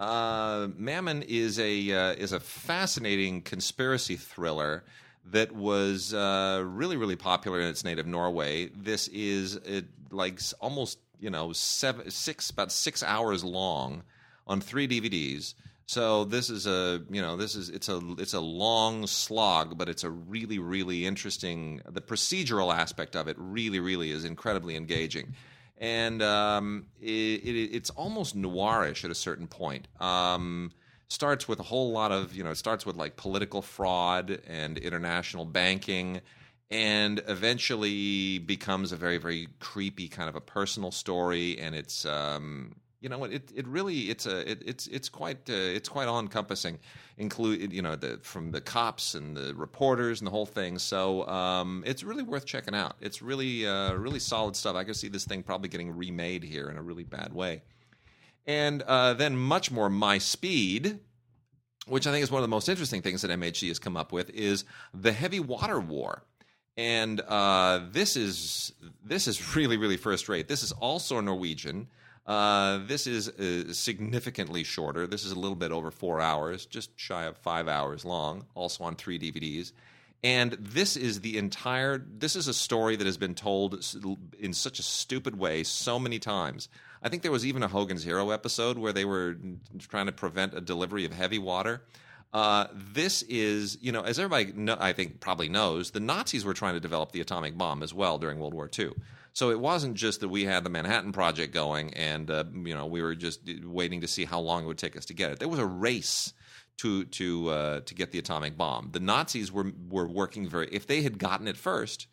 Mammon is a is a fascinating conspiracy thriller that was uh, really really popular in its native Norway. This is it, like almost you know seven six about six hours long on three DVDs. So this is a you know this is it's a it's a long slog, but it's a really really interesting. The procedural aspect of it really really is incredibly engaging, and um, it, it, it's almost noirish at a certain point. Um, starts with a whole lot of you know it starts with like political fraud and international banking and eventually becomes a very very creepy kind of a personal story. And it's um you know it it really it's a it, it's it's quite uh, it's quite all encompassing include you know the from the cops and the reporters and the whole thing. So um it's really worth checking out. It's really uh really solid stuff. I could see this thing probably getting remade here in a really bad way and uh, then much more my speed which i think is one of the most interesting things that MHz has come up with is the heavy water war and uh, this is this is really really first rate this is also norwegian uh, this is uh, significantly shorter. This is a little bit over four hours, just shy of five hours long, also on three DVDs. And this is the entire. This is a story that has been told in such a stupid way so many times. I think there was even a Hogan's Hero episode where they were trying to prevent a delivery of heavy water. Uh, this is, you know, as everybody know, I think probably knows, the Nazis were trying to develop the atomic bomb as well during World War II. So it wasn't just that we had the Manhattan Project going and uh, you know we were just waiting to see how long it would take us to get it. There was a race to to uh, to get the atomic bomb. The Nazis were were working very. If they had gotten it first,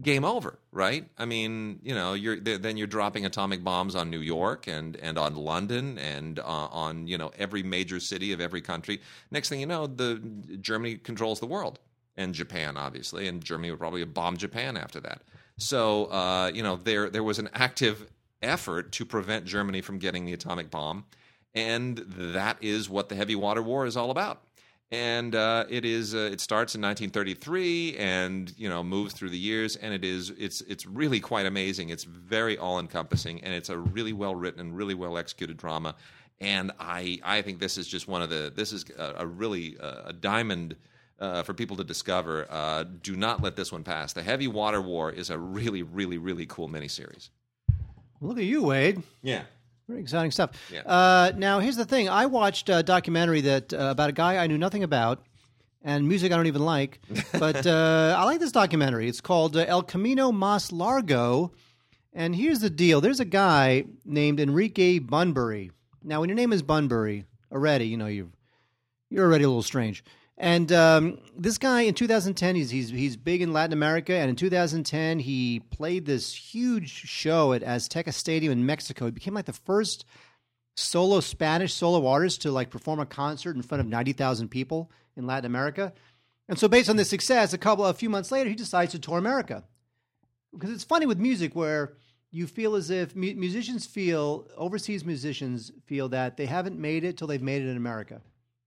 game over, right? I mean, you know, you're th- then you're dropping atomic bombs on New York and and on London and uh, on you know every major city of every country. Next thing you know, the Germany controls the world and Japan, obviously, and Germany would probably bomb Japan after that. So uh, you know, there there was an active effort to prevent Germany from getting the atomic bomb, and that is what the heavy water war is all about and uh, it is uh, it starts in 1933 and you know moves through the years and it is it's it's really quite amazing it's very all encompassing and it's a really well written and really well executed drama and I I think this is just one of the this is a, a really uh, a diamond. Uh, for people to discover, uh, do not let this one pass. The Heavy Water War is a really, really, really cool miniseries. Look at you, Wade. Yeah, Very exciting stuff. Yeah. Uh, now, here's the thing. I watched a documentary that uh, about a guy I knew nothing about, and music I don't even like. But uh, I like this documentary. It's called uh, El Camino Mas Largo. And here's the deal. There's a guy named Enrique Bunbury. Now, when your name is Bunbury, already, you know, you're, you're already a little strange. And um, this guy in 2010, he's, he's he's big in Latin America, and in 2010 he played this huge show at Azteca Stadium in Mexico. He became like the first solo Spanish solo artist to like perform a concert in front of 90,000 people in Latin America. And so based on this success, a couple a few months later, he decides to tour America. Because it's funny with music where you feel as if mu- musicians feel overseas musicians feel that they haven't made it till they've made it in America.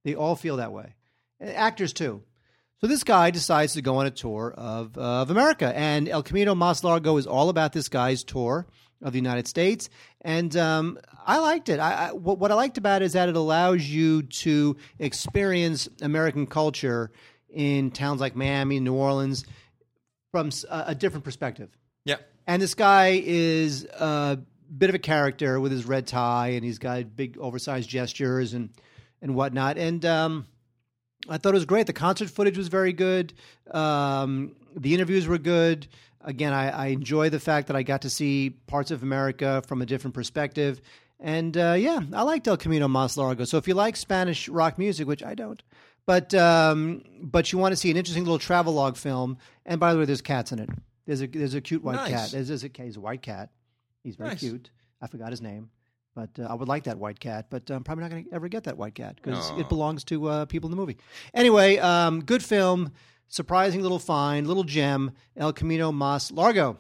They all feel that way. And actors too. So this guy decides to go on a tour of, of America, and El Camino Mas Largo is all about this guy's tour of the United States, and um, I liked it. I, I, what, what I liked about it is that it allows you to experience American culture in towns like Miami, New Orleans, from a different perspective. yeah. And this guy is a bit of a character with his red tie, and he's got big, oversized gestures and and whatnot. And um, I thought it was great. The concert footage was very good. Um, the interviews were good. Again, I, I enjoy the fact that I got to see parts of America from a different perspective. And uh, yeah, I liked El Camino Mas Largo. So if you like Spanish rock music, which I don't, but um, but you want to see an interesting little travelogue film, and by the way, there's cats in it. There's a there's a cute white Nice. cat. There's, there's a he's a white cat. He's very Nice. cute. I forgot his name, but uh, I would like that white cat. But I'm probably not going to ever get that white cat because it belongs to uh, people in the movie. Anyway, um, good film, surprising little find, little gem. El Camino Mas Largo.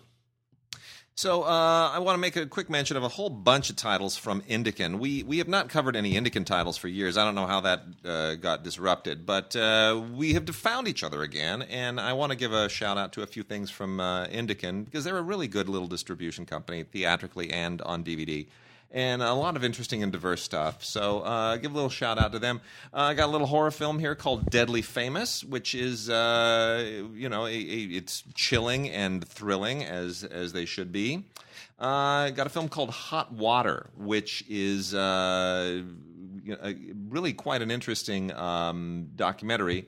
So uh, I want to make a quick mention of a whole bunch of titles from Indican. We we have not covered any Indican titles for years. I don't know how that uh, got disrupted, but uh, we have found each other again, and I want to give a shout out to a few things from uh, Indican because they're a really good little distribution company, theatrically and on DVD. And a lot of interesting and diverse stuff. So, uh, give a little shout out to them. Uh, I got a little horror film here called Deadly Famous, which is, uh, you know, a, a, it's chilling and thrilling as as they should be. Uh, got a film called Hot Water, which is uh, you know, a- really quite an interesting um, documentary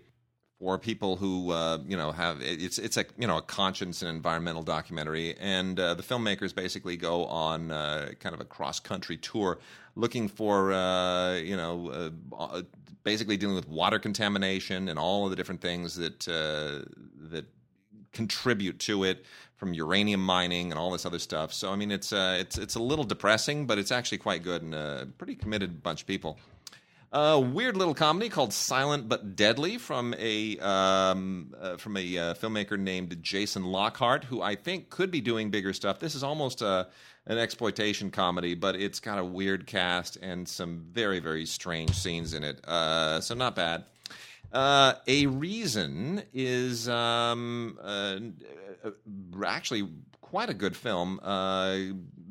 for people who uh, you know have it's it's a you know a conscience and environmental documentary, and uh, the filmmakers basically go on uh, kind of a cross country tour looking for uh, you know uh, basically dealing with water contamination and all of the different things that uh, that contribute to it from uranium mining and all this other stuff. So I mean, it's it's it's a little depressing, but it's actually quite good and a pretty committed bunch of people. A weird little comedy called Silent but Deadly from a um, uh, from a uh, filmmaker named Jason Lockhart, who I think could be doing bigger stuff. This is almost a an exploitation comedy, but it's got a weird cast and some very very strange scenes in it. Uh, so not bad. Uh, a reason is um, uh, uh, actually quite a good film. Uh,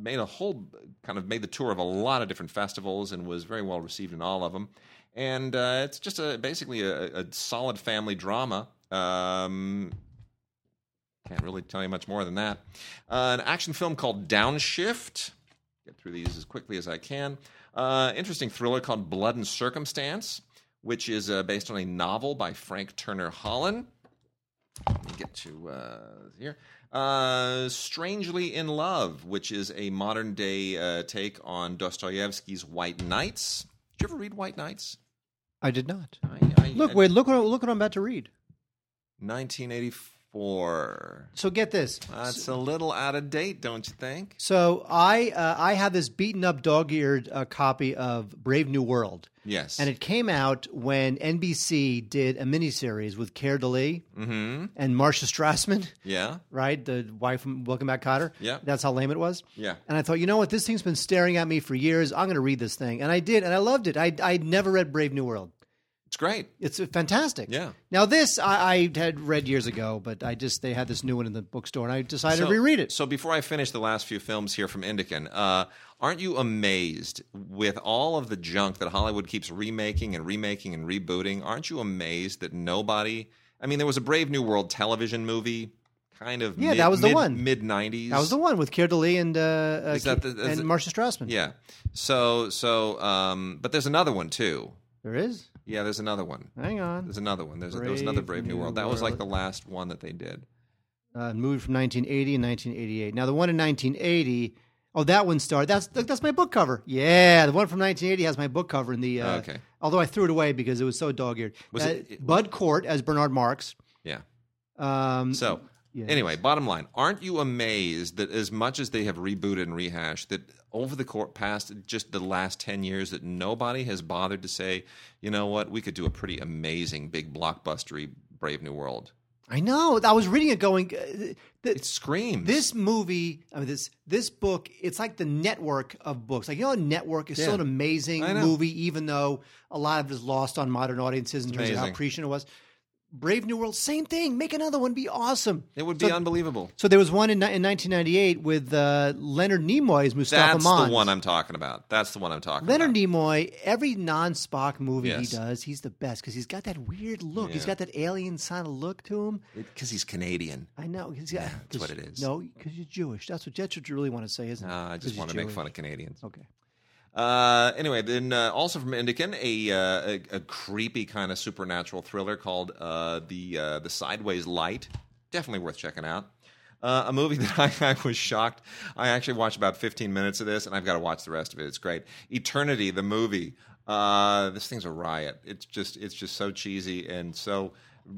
made a whole kind of made the tour of a lot of different festivals and was very well received in all of them. And uh, it's just a basically a, a solid family drama. Um, can't really tell you much more than that. Uh, an action film called Downshift. Get through these as quickly as I can. Uh, interesting thriller called Blood and Circumstance, which is uh, based on a novel by Frank Turner Hollon. Let me get to uh, here. Uh, Strangely in Love, which is a modern day uh, take on Dostoevsky's White Knights. Did you ever read White Knights? I did not. I, I, Look, I- wait, look what look what I'm about to read. 1984. So get this. That's a little out of date, don't you think? So I uh, I have this beaten up dog eared uh, copy of Brave New World, Yes. and it came out when NBC did a miniseries with Keir Dullea mm-hmm. and Marcia Strassman, Yeah. right, the wife from Welcome Back, Kotter. Yeah. that's how lame it was. Yeah. And I thought, you know what, this thing's been staring at me for years. I'm going to read this thing, and I did, and I loved it. I I'd never read Brave New World. It's great. It's fantastic. Yeah. Now this I, I had read years ago, but I just they had this new one in the bookstore, and I decided to reread it. So before I finish the last few films here from Indican, uh, aren't you amazed with all of the junk that Hollywood keeps remaking and remaking and rebooting? Aren't you amazed that nobody? I mean, there was a Brave New World television movie, kind of Yeah, mid, that was the mid, one. mid nineties. That was the one with Keir Dullea and uh, uh, the- and Marcia Strassman. Yeah. So so, um, but there's another one too. there is. Yeah, there's another one. Hang on, There's another one. There's there was another Brave New New World. That was like the last one that they did. uh, movie from 1980 and 1988. Now the one in 1980. Oh, that one started. That's that's my book cover. Yeah, the one from 1980 has my book cover in the. Uh, Okay. Although I threw it away because it was so dog-eared. Was Uh, it- Bud Cort as Bernard Marx. Yeah. Um, So, Yeah. anyway, bottom line, aren't you amazed that as much as they have rebooted and rehashed, that over the court past just the last 10 years, that nobody has bothered to say, you know what, we could do a pretty amazing, big blockbustery Brave New World? I know. I was reading it, going. Uh, It screams. this movie, I mean, this this book, it's like the network of books. Like you know, Network is still an amazing movie, even though a lot of it is lost on modern audiences in terms of how Amazing. prescient it was. Brave New World, same thing. Make another one, be awesome. it would be So- unbelievable. So there was one in, in 1998 with uh, Leonard Nimoy as Mustapha That's Mond. the one I'm talking about. That's the one I'm talking Leonard about. Leonard Nimoy, every non-Spock movie Yes. he does, he's the best because he's got that weird look. He's got that alien kind of look to him. Because he's Canadian. I know. He's got, that's what it is. No, because you're Jewish. That's what, that's what you really want to say, isn't it? I just want to make Jewish. fun of Canadians. Okay. Uh, anyway, then uh, also from Indican, a, uh, a a creepy kind of supernatural thriller called uh, the uh, the Sideways Light. Definitely worth checking out. Uh, a movie that I, I was shocked. I actually watched about 15 minutes of this, and I've got to watch the rest of it. It's great. Eternity, the movie. Uh, this thing's a riot. It's just it's just so cheesy and so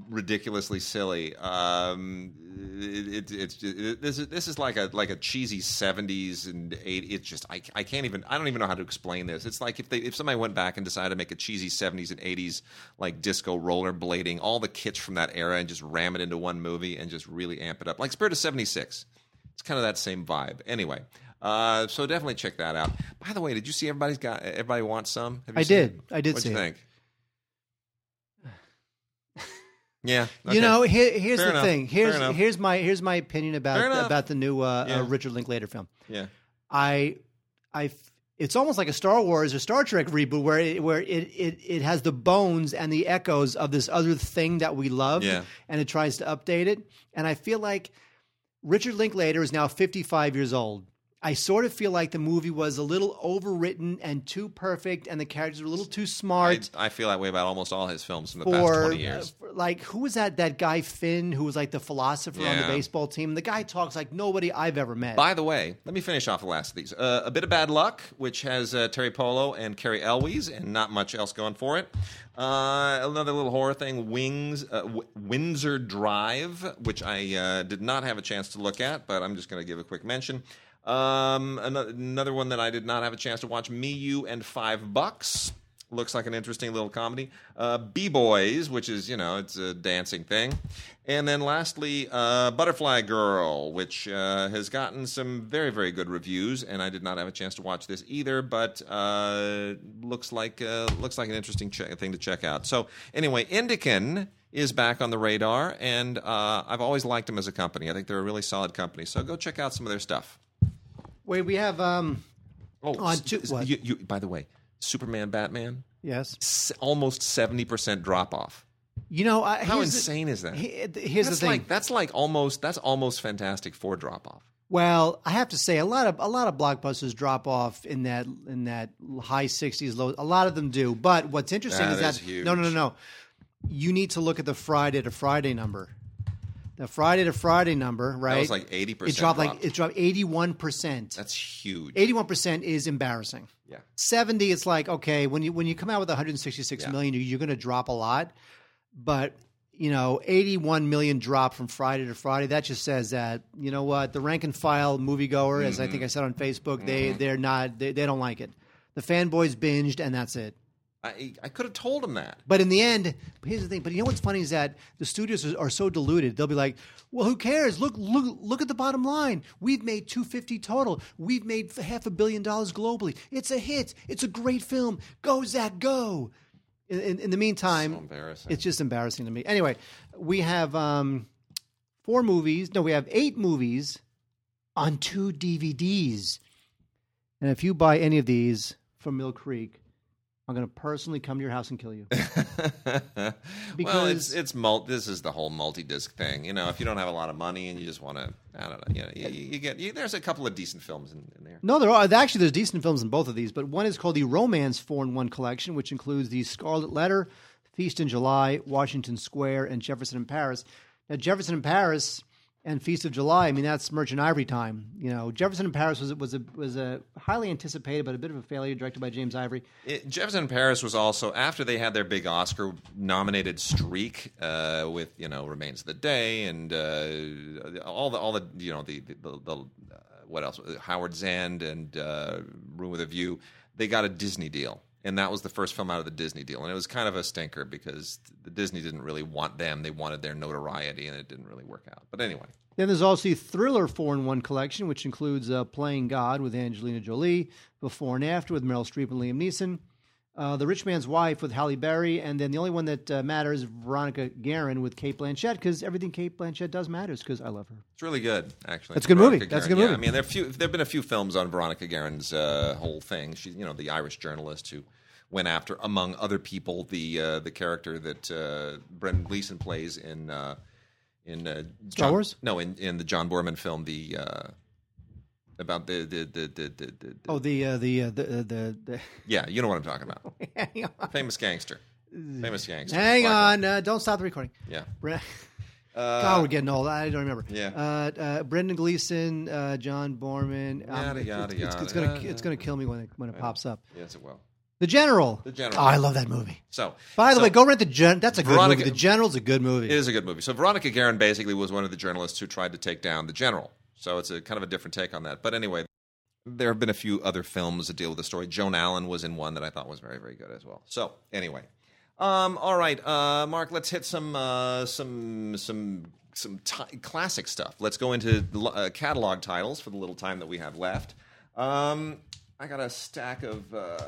ridiculously silly. Um, it, it, it's it, this is this is like a like a cheesy seventies and eight. It's just I, I can't even I don't even know how to explain this. It's like if they if somebody went back and decided to make a cheesy seventies and eighties like disco rollerblading, all the kits from that era, and just ram it into one movie and just really amp it up, like Spirit of seventy six. It's kind of that same vibe. Anyway. Uh, so definitely check that out. By the way, did you see everybody's got everybody wants some? Have you I seen did. it? I did What'd see you it. think? Yeah, okay. You know, here, here's Fair the enough. thing. Here's here's my here's my opinion about about the new uh, Yeah. uh, Richard Linklater film. yeah. I I f- it's almost like a Star Wars or Star Trek reboot where it, where it, it it has the bones and the echoes of this other thing that we love, Yeah. and it tries to update it. And I feel like Richard Linklater is now 55 years old. I sort of feel like the movie was a little overwritten and too perfect, and the characters were a little too smart. I feel that way about almost all his films from the past for, twenty years. uh, like who was that that guy Finn who was like the philosopher on the baseball team? The guy talks like nobody I've ever met. By the way, let me finish off the last of these. Uh, a bit of bad luck, which has uh, Teri Polo and Cary Elwes, and not much else going for it. Uh, another little horror thing, Wings, uh, w- Windsor Drive, which I uh, did not have a chance to look at, but I'm just going to give a quick mention. Um, another, one that I did not have a chance to watch, Me, You, and Five Bucks. Looks like an interesting little comedy. Uh, B Boys, which is, you know, it's a dancing thing. And then lastly, uh, Butterfly Girl, which uh, has gotten some very, very good reviews. And I did not have a chance to watch this either, but uh, looks like uh, looks like an interesting che- thing to check out. So anyway, Indican is back on the radar, and uh, I've always liked them as a company. I think they're a really solid company. So go check out some of their stuff. Wait, we have um Oh, On two- s- what? you, you, by the way, Superman, Batman, yes. s- almost seventy percent drop off. You know, I, How here's the- insane is that? he- here's that's the thing. like that's like almost that's almost Fantastic Four drop off. Well, I have to say a lot of a lot of blockbusters drop off in that in that high sixties, low. A lot of them do. But what's interesting That is that is huge. no, no, no, no. You need to look at the Friday to Friday number. The Friday to Friday number, right? That was like eighty percent. it dropped like it dropped eighty one percent. that's huge. Eighty one percent is embarrassing. Yeah. 70 it's like okay when you when you come out with 166 Yeah. million, you you're going to drop a lot but you know 81 million drop from friday to friday that just says that you know what the rank and file moviegoer as i Mm-hmm. think i said on facebook they they're not they, they don't like it the fanboys binged and that's it I I could have told him that. but in the end, here's the thing. But you know what's funny is that the studios are, are so deluded. They'll be like, "Well, who cares? Look, look, look at the bottom line. We've made two fifty total. We've made half a billion dollars globally. It's a hit. It's a great film. Go Zach, go." in, in, in the So meantime, embarrassing. it's just embarrassing to me. Anyway, we have um, four movies. No, we have eight movies on two DVDs. And if you buy any of these from Mill Creek, I'm going to personally come to your house and kill you. well, Because- it's it's mul- This is the whole multi-disc thing. You know, if you don't have a lot of money and you just want to, I don't know. You, know, you, you get you, there's a couple of decent films in, in there. No, there are actually there's decent films in both of these, but one is called the Romance Four in One Collection, which includes the Scarlet Letter, Feast in July, Washington Square, and Jefferson in Paris. Now, Jefferson in Paris and Feast of July, I mean that's Merchant Ivory time. You know, Jefferson in Paris was was a was a highly anticipated but a bit of a failure, directed by James Ivory. It, Jefferson in Paris was also after they had their big Oscar-nominated streak with with you know Remains of the Day and uh, all the all the you know the the, the, the uh, what else Howards End and uh, Room with a View. They got a Disney deal, and that was the first film out of the Disney deal, and it was kind of a stinker because the Disney didn't really want them; they wanted their notoriety, and it didn't really work out. But anyway, Then there's also the Thriller Four in One Collection, which includes uh, Playing God with Angelina Jolie, Before and After with Meryl Streep and Liam Neeson, uh, The Rich Man's Wife with Halle Berry, and then the only one that uh, matters, Veronica Guerin with Cate Blanchett, because everything Cate Blanchett does matters, because I love her. It's really good, actually. That's a good movie. Veronica That's a good Yeah, movie. I mean, there few. There've been a few films on Veronica Guerin's uh, whole thing. She's, you know, the Irish journalist who went after, among other people, the uh, the character that uh, Brendan Gleeson plays in uh, in uh, Star John- Wars? No, in in the John Boorman film, the uh, about the the the the, the, the Oh, the uh, the, uh, the uh, the the. yeah, you know what I'm talking about. hang on, Famous gangster, famous gangster. hang on, uh, don't stop the recording. Yeah. Bre- Uh, God, we're getting old. I don't remember. Yeah. Uh, uh, Brendan Gleeson, uh, John Boorman. um, Yada, it's- yada, it's, gonna it's gonna kill me when it when it pops up. yes, it will. The General. The General. Oh, I love that movie. So, By the so- way, go rent the Gen. That's a good movie. The General's a good movie. It is a good movie. So Veronica Guerin basically was one of the journalists who tried to take down the general. So it's a kind of a different take on that. But anyway, there have been a few other films that deal with the story. Joan Allen was in one that I thought was very, very good as well. So anyway, um, all right, uh, Mark, let's hit some uh, some some some ti classic stuff. Let's go into uh, catalog titles for the little time that we have left. Um, I got a stack of. Uh,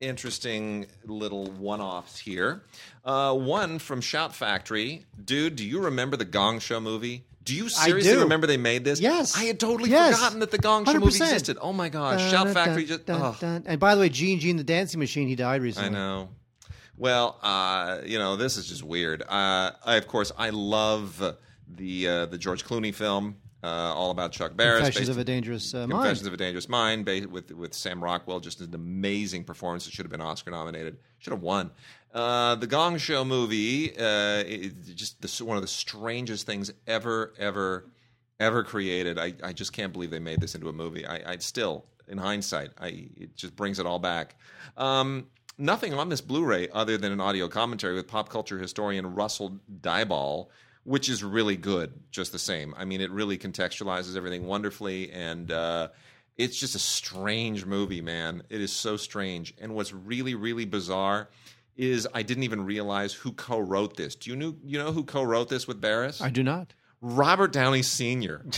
interesting little one-offs here. Uh, one from Shout Factory, dude. Do you remember the Gong Show movie? Do you seriously do. remember they made this? Yes. I had totally Yes. forgotten that the Gong Show movie 100%. existed. Oh my gosh, Dun, Shout dun, Factory dun, just. dun, dun. And by the way, Gene Gene the Dancing Machine, he died recently. I know. Well, uh, you know, this is just weird. Uh, I, of course, I love the uh, the George Clooney film, uh, all about Chuck Barris. Confessions of a Dangerous uh, Mind. Confessions of a Dangerous Mind, ba- with with Sam Rockwell, just an amazing performance. It should have been Oscar nominated. Should have won. Uh, the Gong Show movie, uh, it, just the, one of the strangest things ever, ever, ever created. I, I just can't believe they made this into a movie. I, I still, in hindsight, I it just brings it all back. Um, nothing on this Blu-ray other than an audio commentary with pop culture historian Russell Dyball, which is really good, just the same. I mean, it really contextualizes everything wonderfully, and uh, it's just a strange movie, man. It is so strange. And what's really, really bizarre is I didn't even realize who co-wrote this. Do you know you know who co-wrote this with Barris? I do not. Robert Downey Sr.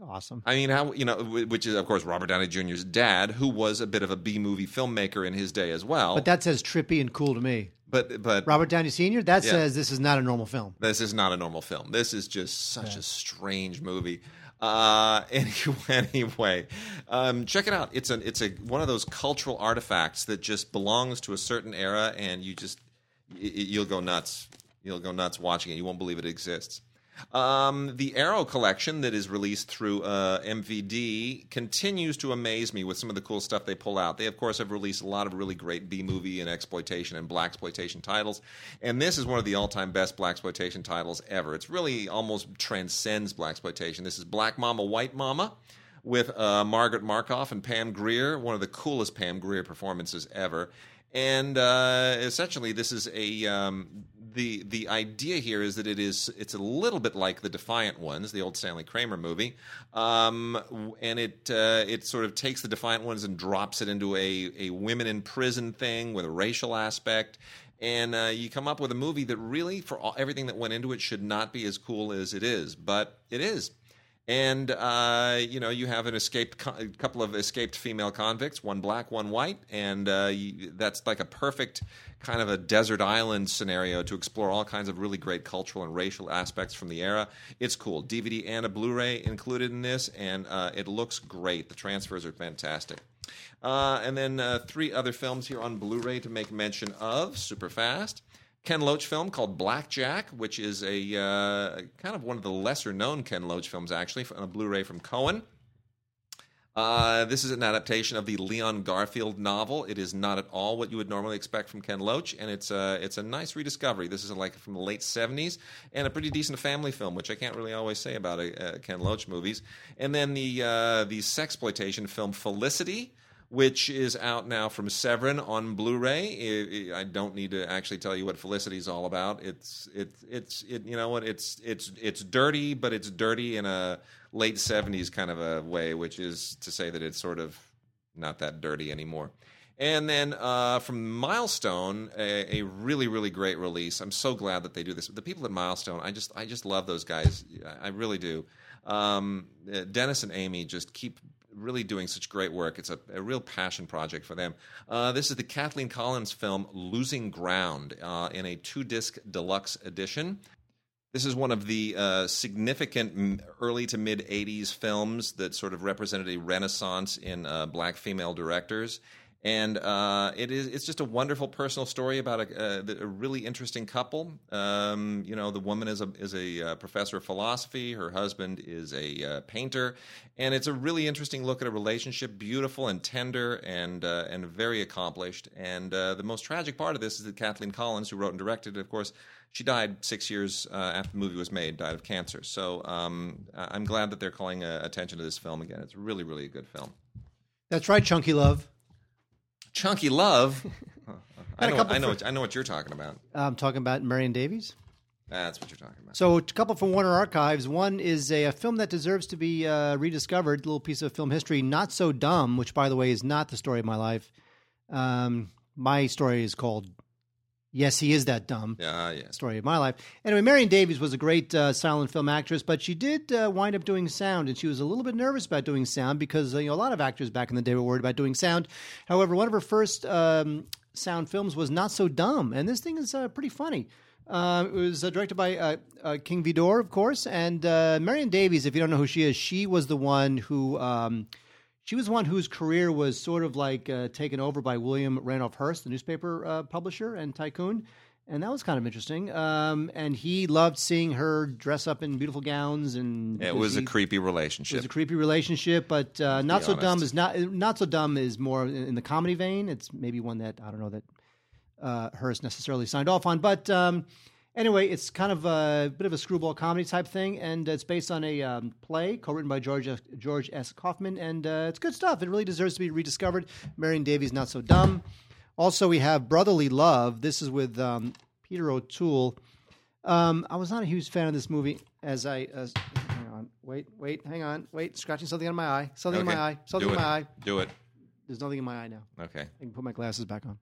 Awesome. I mean, how you know, which is of course Robert Downey Jr.'s dad, who was a bit of a B movie filmmaker in his day as well. But that says trippy and cool to me. But but Robert Downey Sr. That Yeah. says this is not a normal film. this is not a normal film. This is just such a strange movie. Uh, anyway, anyway um, check it out. It's a it's a one of those cultural artifacts that just belongs to a certain era, and you just you'll go nuts. You'll go nuts watching it. You won't believe it exists. Um, the Arrow collection that is released through uh, MVD continues to amaze me with some of the cool stuff they pull out. They, of course, have released a lot of really great B movie and exploitation and blaxploitation titles, and this is one of the all-time best blaxploitation titles ever. It's really almost transcends blaxploitation. This is Black Mama, White Mama with uh, Margaret Markov and Pam Grier, one of the coolest Pam Grier performances ever. And uh, essentially, this is a um, the the idea here is that it is it's a little bit like the Defiant Ones, the old Stanley Kramer movie, um, and it uh, it sort of takes the Defiant Ones and drops it into a a women in prison thing with a racial aspect. And uh, you come up with a movie that really, for all, everything that went into it, should not be as cool as it is, but it is And uh, you know, you have an escaped co- couple of escaped female convicts, one black, one white, and uh, you, that's like a perfect kind of a desert island scenario to explore all kinds of really great cultural and racial aspects from the era. It's cool. DVD and a Blu-ray included in this, and uh, it looks great. The transfers are fantastic. Uh, and then uh, three other films here on Blu-ray to make mention of, super fast. Ken Loach film called Blackjack, which is a uh, kind of one of the lesser known Ken Loach films, actually, on a Blu ray from Cohen. Uh, this is an adaptation of the Leon Garfield novel. It is not at all what you would normally expect from Ken Loach, and it's a, it's a nice rediscovery. This is like from the late 70s and a pretty decent family film, which I can't really always say about uh, Ken Loach movies. And then the, uh, the sexploitation film Felicity which is out now from Severin on Blu-ray. I don't need to actually tell you what Felicity is all about. It's it's it's it, you know what it's it's it's dirty, but it's dirty in a late '70s kind of a way, which is to say that it's sort of not that dirty anymore. And then uh, from Milestone, a, a, really, really great release. I'm so glad that they do this. The people at Milestone, I just, I just love those guys. I really do. Um, Dennis and Amy just keep really doing such great work. It's a, a real passion project for them. Uh, this is the Kathleen Collins film Losing Ground uh, in a two disc deluxe edition. This is one of the uh, significant early to mid 80s films that sort of represented a renaissance in uh, black female directors and uh, it is it's just a wonderful personal story about a, a, a really interesting couple. Um, you know, the woman is a is a uh, professor of philosophy. Her husband is a uh, painter, and it's a really interesting look at a relationship, beautiful and tender, and uh, and very accomplished. And uh, the most tragic part of this is that Kathleen Collins, who wrote and directed it, of course. She died six years uh, after the movie was made, died of cancer. So um, I'm glad that they're calling attention to this film again. It's really, really a good film. That's right, Chunky Love. Chunky Love. I know, I know, what, I know what you're talking about. I'm talking about Marion Davies. That's what you're talking about. So, a couple from Warner Archives. One is a, a film that deserves to be uh, rediscovered. A little piece of film history. Not so dumb, which, by the way, is not the story of my life. Um, my story is called Yes, he is that dumb. Yeah, yeah. Story of my life. Anyway, Marion Davies was a great uh, silent film actress, but she did uh, wind up doing sound, and she was a little bit nervous about doing sound because uh, you know a lot of actors back in the day were worried about doing sound. However, one of her first um, sound films was Not So Dumb, and this thing is uh, pretty funny. Uh, it was uh, directed by King Vidor, of course, and Marion Davies. If you don't know who she is, she was the one who. Um, she was one whose career was sort of like uh, taken over by William Randolph Hearst, the newspaper uh, publisher and tycoon. And that was kind of interesting. Um, and he loved seeing her dress up in beautiful gowns, and it was he, a creepy relationship. It was a creepy relationship, but uh, not so honest. dumb is not not so dumb is more in, the comedy vein. It's maybe one that I don't know that uh, Hearst necessarily signed off on, but um, Anyway, it's kind of a bit of a screwball comedy type thing, and it's based on a um, play co-written by George S. George S. Kaufman, and uh, it's good stuff. It really deserves to be rediscovered. Marion Davies, not so dumb. Also, we have Brotherly Love. This is with um, Peter O'Toole. Um, I was not a huge fan of this movie. As I uh, hang on, wait, wait, hang on, wait, scratching something on my eye, something okay. in my eye, something in my eye. Do it. There's nothing in my eye now. Okay, I can put my glasses back on.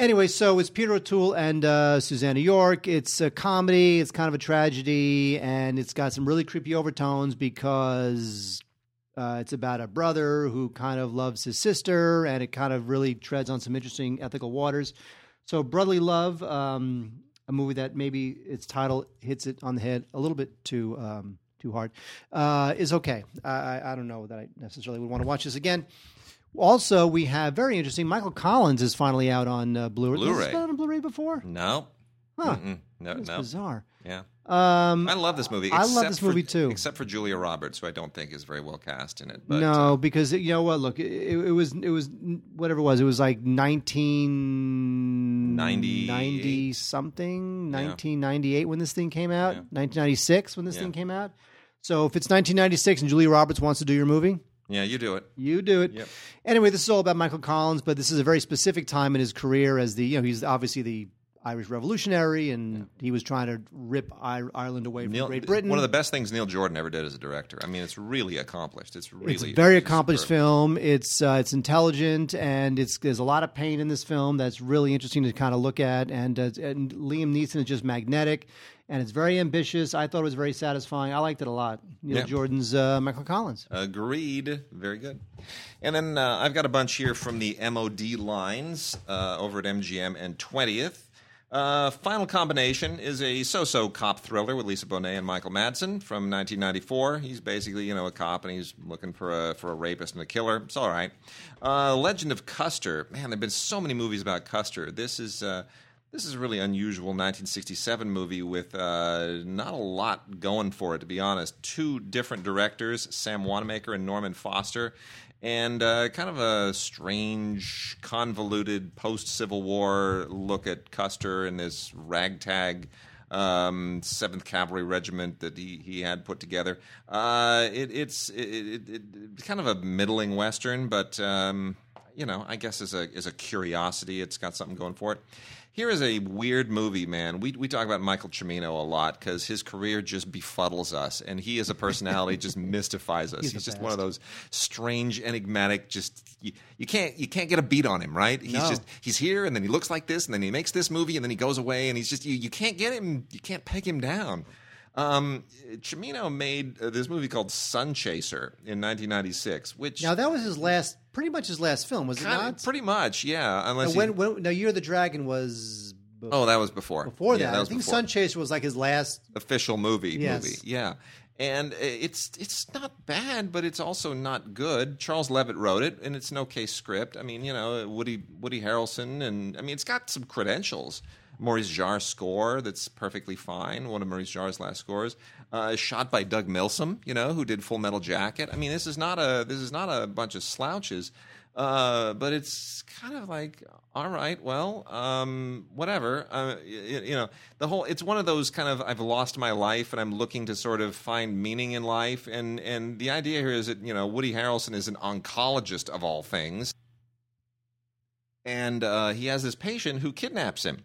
Anyway, so it's Peter O'Toole and uh, Susannah York. It's a comedy. It's kind of a tragedy, and it's got some really creepy overtones because uh, it's about a brother who kind of loves his sister, and it kind of really treads on some interesting ethical waters. So, Brotherly Love, um, a movie that maybe its title hits it on the head a little bit too um, too hard, uh, is okay. I, I don't know that I necessarily would want to watch this again. Also, we have very interesting. Michael Collins is finally out on uh, Blu-ray. Blu-ray. Has been on Blu-ray before? No. Huh. Mm-mm. No, That's no. bizarre. Yeah. Um, I love this movie. I love this for- movie too. except for Julia Roberts, who I don't think is very well cast in it. But, no, uh, because you know what? Look, it, it was it was whatever it was. It was like nineteen 98? ninety something, nineteen ninety eight when this thing came out, Yeah. nineteen ninety six when this Yeah. thing came out. So if it's nineteen ninety six and Julia Roberts wants to do your movie, yeah, you do it. You do it. Yep. Anyway, this is all about Michael Collins, but this is a very specific time in his career as the you know he's obviously the Irish revolutionary, and he was trying to rip Ireland away from Neil, Great Britain. One of the best things Neil Jordan ever did as a director. I mean, it's really accomplished. It's really it's a very accomplished superb. film. It's uh, it's intelligent, and it's there's a lot of pain in this film that's really interesting to kind of look at. And uh, and Liam Neeson is just magnetic, and it's very ambitious. I thought it was very satisfying. I liked it a lot. Neil Yeah. Jordan's uh, Michael Collins. Agreed. Very good. And then uh, I've got a bunch here from the MOD lines uh, over at MGM and 20th. Uh, Final Combination is a so-so cop thriller with Lisa Bonet and Michael Madsen from 1994. He's basically, you know, a cop and he's looking for a for a rapist and a killer. It's all right. Uh, Legend of Custer. Man, there've been so many movies about Custer. This is uh, this is a really unusual 1967 movie with uh, not a lot going for it, to be honest. Two different directors, Sam Wanamaker and Norman Foster, and uh, kind of a strange, convoluted post Civil War look at Custer and this ragtag um, Seventh Cavalry Regiment that he, he had put together. Uh, it, it's it, it, kind of a middling western, but um, you know, I guess as a as a curiosity, it's got something going for it. Here is a weird movie, man. We we talk about Michael Cimino a lot because his career just befuddles us, and he as a personality just mystifies us. He's He's, just one of those strange, enigmatic. Just you, you can't you can't get a beat on him, right? He's No. just he's here, and then he looks like this, and then he makes this movie, and then he goes away, and he's just you you can't get him, you can't peg him down. Um, Cimino made uh, this movie called Sunchaser in 1996, which Now that was his last, pretty much his last film, was it kinda- not? pretty much, yeah. Unless And he- when, when, now, Year of the Dragon was before, oh, that was before. before Yeah, that. I was think before. Sunchaser was like his last. official movie Yes. movie. Yeah. And it's it's not bad, but it's also not good. Charles Leavitt wrote it, and it's an okay script. I mean, you know, Woody Woody Harrelson, and I mean, it's got some credentials. Maurice Jarre score that's perfectly fine. One of Maurice Jarre's last scores, uh, shot by Doug Milsome, you know, who did Full Metal Jacket. I mean, this is not a this is not a bunch of slouches. Uh, but it's kind of like, all right, well, um, whatever. Uh, you, you know, the whole. It's one of those kind of I've lost my life and I'm looking to sort of find meaning in life. And and the idea here is that you know Woody Harrelson is an oncologist of all things, and uh, he has this patient who kidnaps him.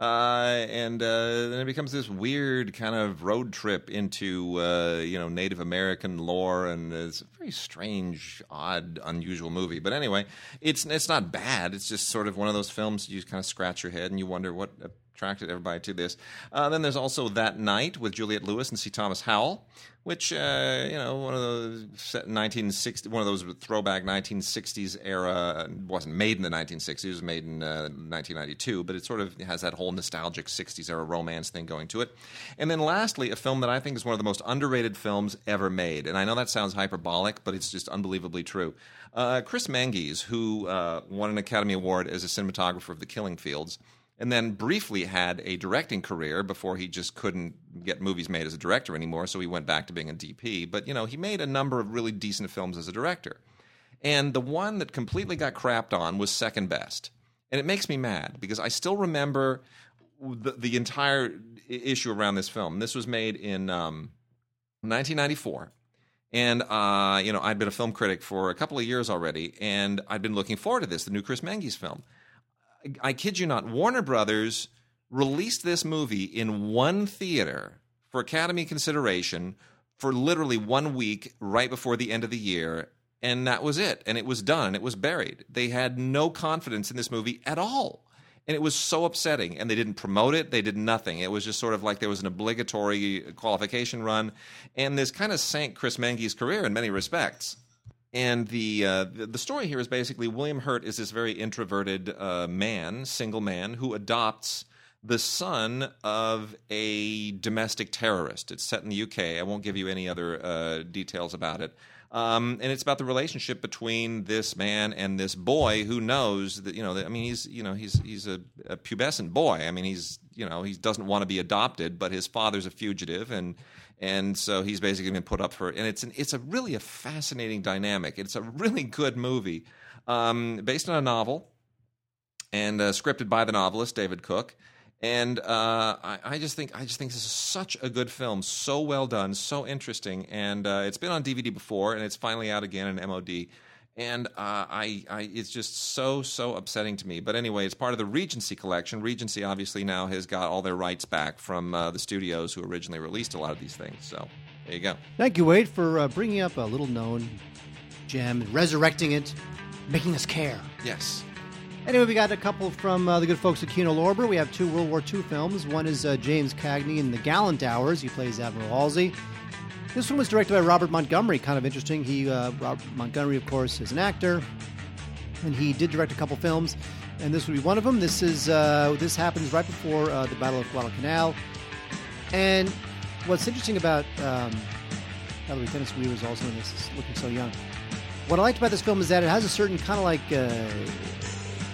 Uh, and uh, then it becomes this weird kind of road trip into uh, you know Native American lore, and it's a very strange, odd, unusual movie. But anyway, it's it's not bad. It's just sort of one of those films you kind of scratch your head and you wonder what attracted everybody to this. Uh, then there's also That Night with Juliette Lewis and C. Thomas Howell, which uh, you know one of those set 1960, one of those throwback 1960s era. Wasn't made in the 1960s; it was made in uh, 1992. But it sort of has that whole nostalgic 60s era romance thing going to it. And then lastly, a film that I think is one of the most underrated films ever made. And I know that sounds hyperbolic, but it's just unbelievably true. Uh, Chris Menges, who uh, won an Academy Award as a cinematographer of The Killing Fields and then briefly had a directing career before he just couldn't get movies made as a director anymore, so he went back to being a DP. But you know, he made a number of really decent films as a director. And the one that completely got crapped on was Second Best. And it makes me mad because I still remember the, the entire issue around this film. This was made in um, 1994. And uh, you know, I'd been a film critic for a couple of years already, and I'd been looking forward to this, the new Chris Menges film. I kid you not, Warner Brothers released this movie in one theater for Academy consideration for literally one week right before the end of the year. And that was it. And it was done. It was buried. They had no confidence in this movie at all. And it was so upsetting. And they didn't promote it. They did nothing. It was just sort of like there was an obligatory qualification run. And this kind of sank Chris Menges' career in many respects. And the, uh, the story here is basically William Hurt is this very introverted uh, man, single man, who adopts the son of a domestic terrorist. It's set in the UK. I won't give you any other uh, details about it. Um, and it's about the relationship between this man and this boy who knows that you know. That, I mean, he's you know he's he's a, a pubescent boy. I mean, he's you know he doesn't want to be adopted, but his father's a fugitive, and and so he's basically been put up for. And it's an, it's a really a fascinating dynamic. It's a really good movie, um, based on a novel, and uh, scripted by the novelist David Cook. And uh, I, I just think I just think this is such a good film, so well done, so interesting, and uh, it's been on DVD before, and it's finally out again in MOD. And uh, I, I, it's just so so upsetting to me. But anyway, it's part of the Regency collection. Regency obviously now has got all their rights back from uh, the studios who originally released a lot of these things. So there you go. Thank you, Wade, for uh, bringing up a little known gem, resurrecting it, making us care. Yes. Anyway, we got a couple from uh, the good folks at Kino Lorber. We have two World War II films. One is uh, James Cagney in The Gallant Hours. He plays Admiral Halsey. This one was directed by Robert Montgomery. Kind of interesting. He, uh, Robert Montgomery, of course, is an actor, and he did direct a couple films, and this would be one of them. This is uh, this happens right before uh, the Battle of Guadalcanal, and what's interesting about um, by the way, Dennis Weaver is also in this, is looking so young. What I liked about this film is that it has a certain kind of like uh,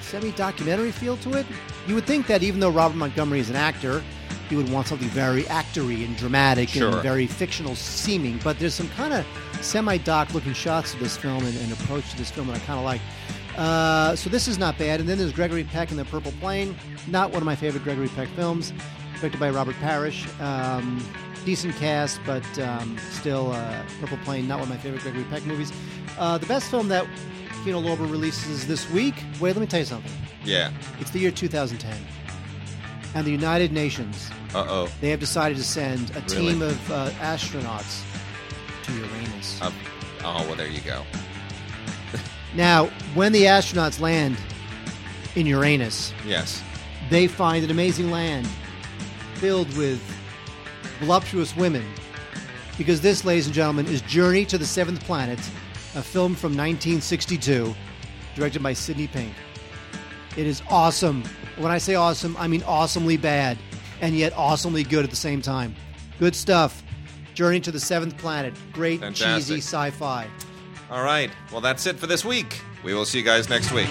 semi-documentary feel to it. You would think that even though Robert Montgomery is an actor, he would want something very actory and dramatic Sure. and very fictional seeming. But there's some kind of semi-doc looking shots to this film and, and approach to this film that I kind of like. Uh, so this is not bad. And then there's Gregory Peck in The Purple Plain. Not one of my favorite Gregory Peck films. Directed by Robert Parrish. Um, decent cast, but um, still uh, Purple Plain, not one of my favorite Gregory Peck movies. Uh, the best film that Kino Lorber releases this week. Wait, let me tell you something. Yeah. It's the year 2010. And the United Nations, Uh oh. they have decided to send a Really? team of uh, astronauts to Uranus. Uh, oh well, there you go. Now, when the astronauts land in Uranus, Yes. they find an amazing land filled with voluptuous women. Because this, ladies and gentlemen, is Journey to the Seventh Planet, a film from 1962, directed by Sidney Pink. It is awesome. When I say awesome, I mean awesomely bad, and yet awesomely good at the same time. Good stuff. Journey to the Seventh Planet. Great, Fantastic. cheesy sci fi. All right. Well, that's it for this week. We will see you guys next week.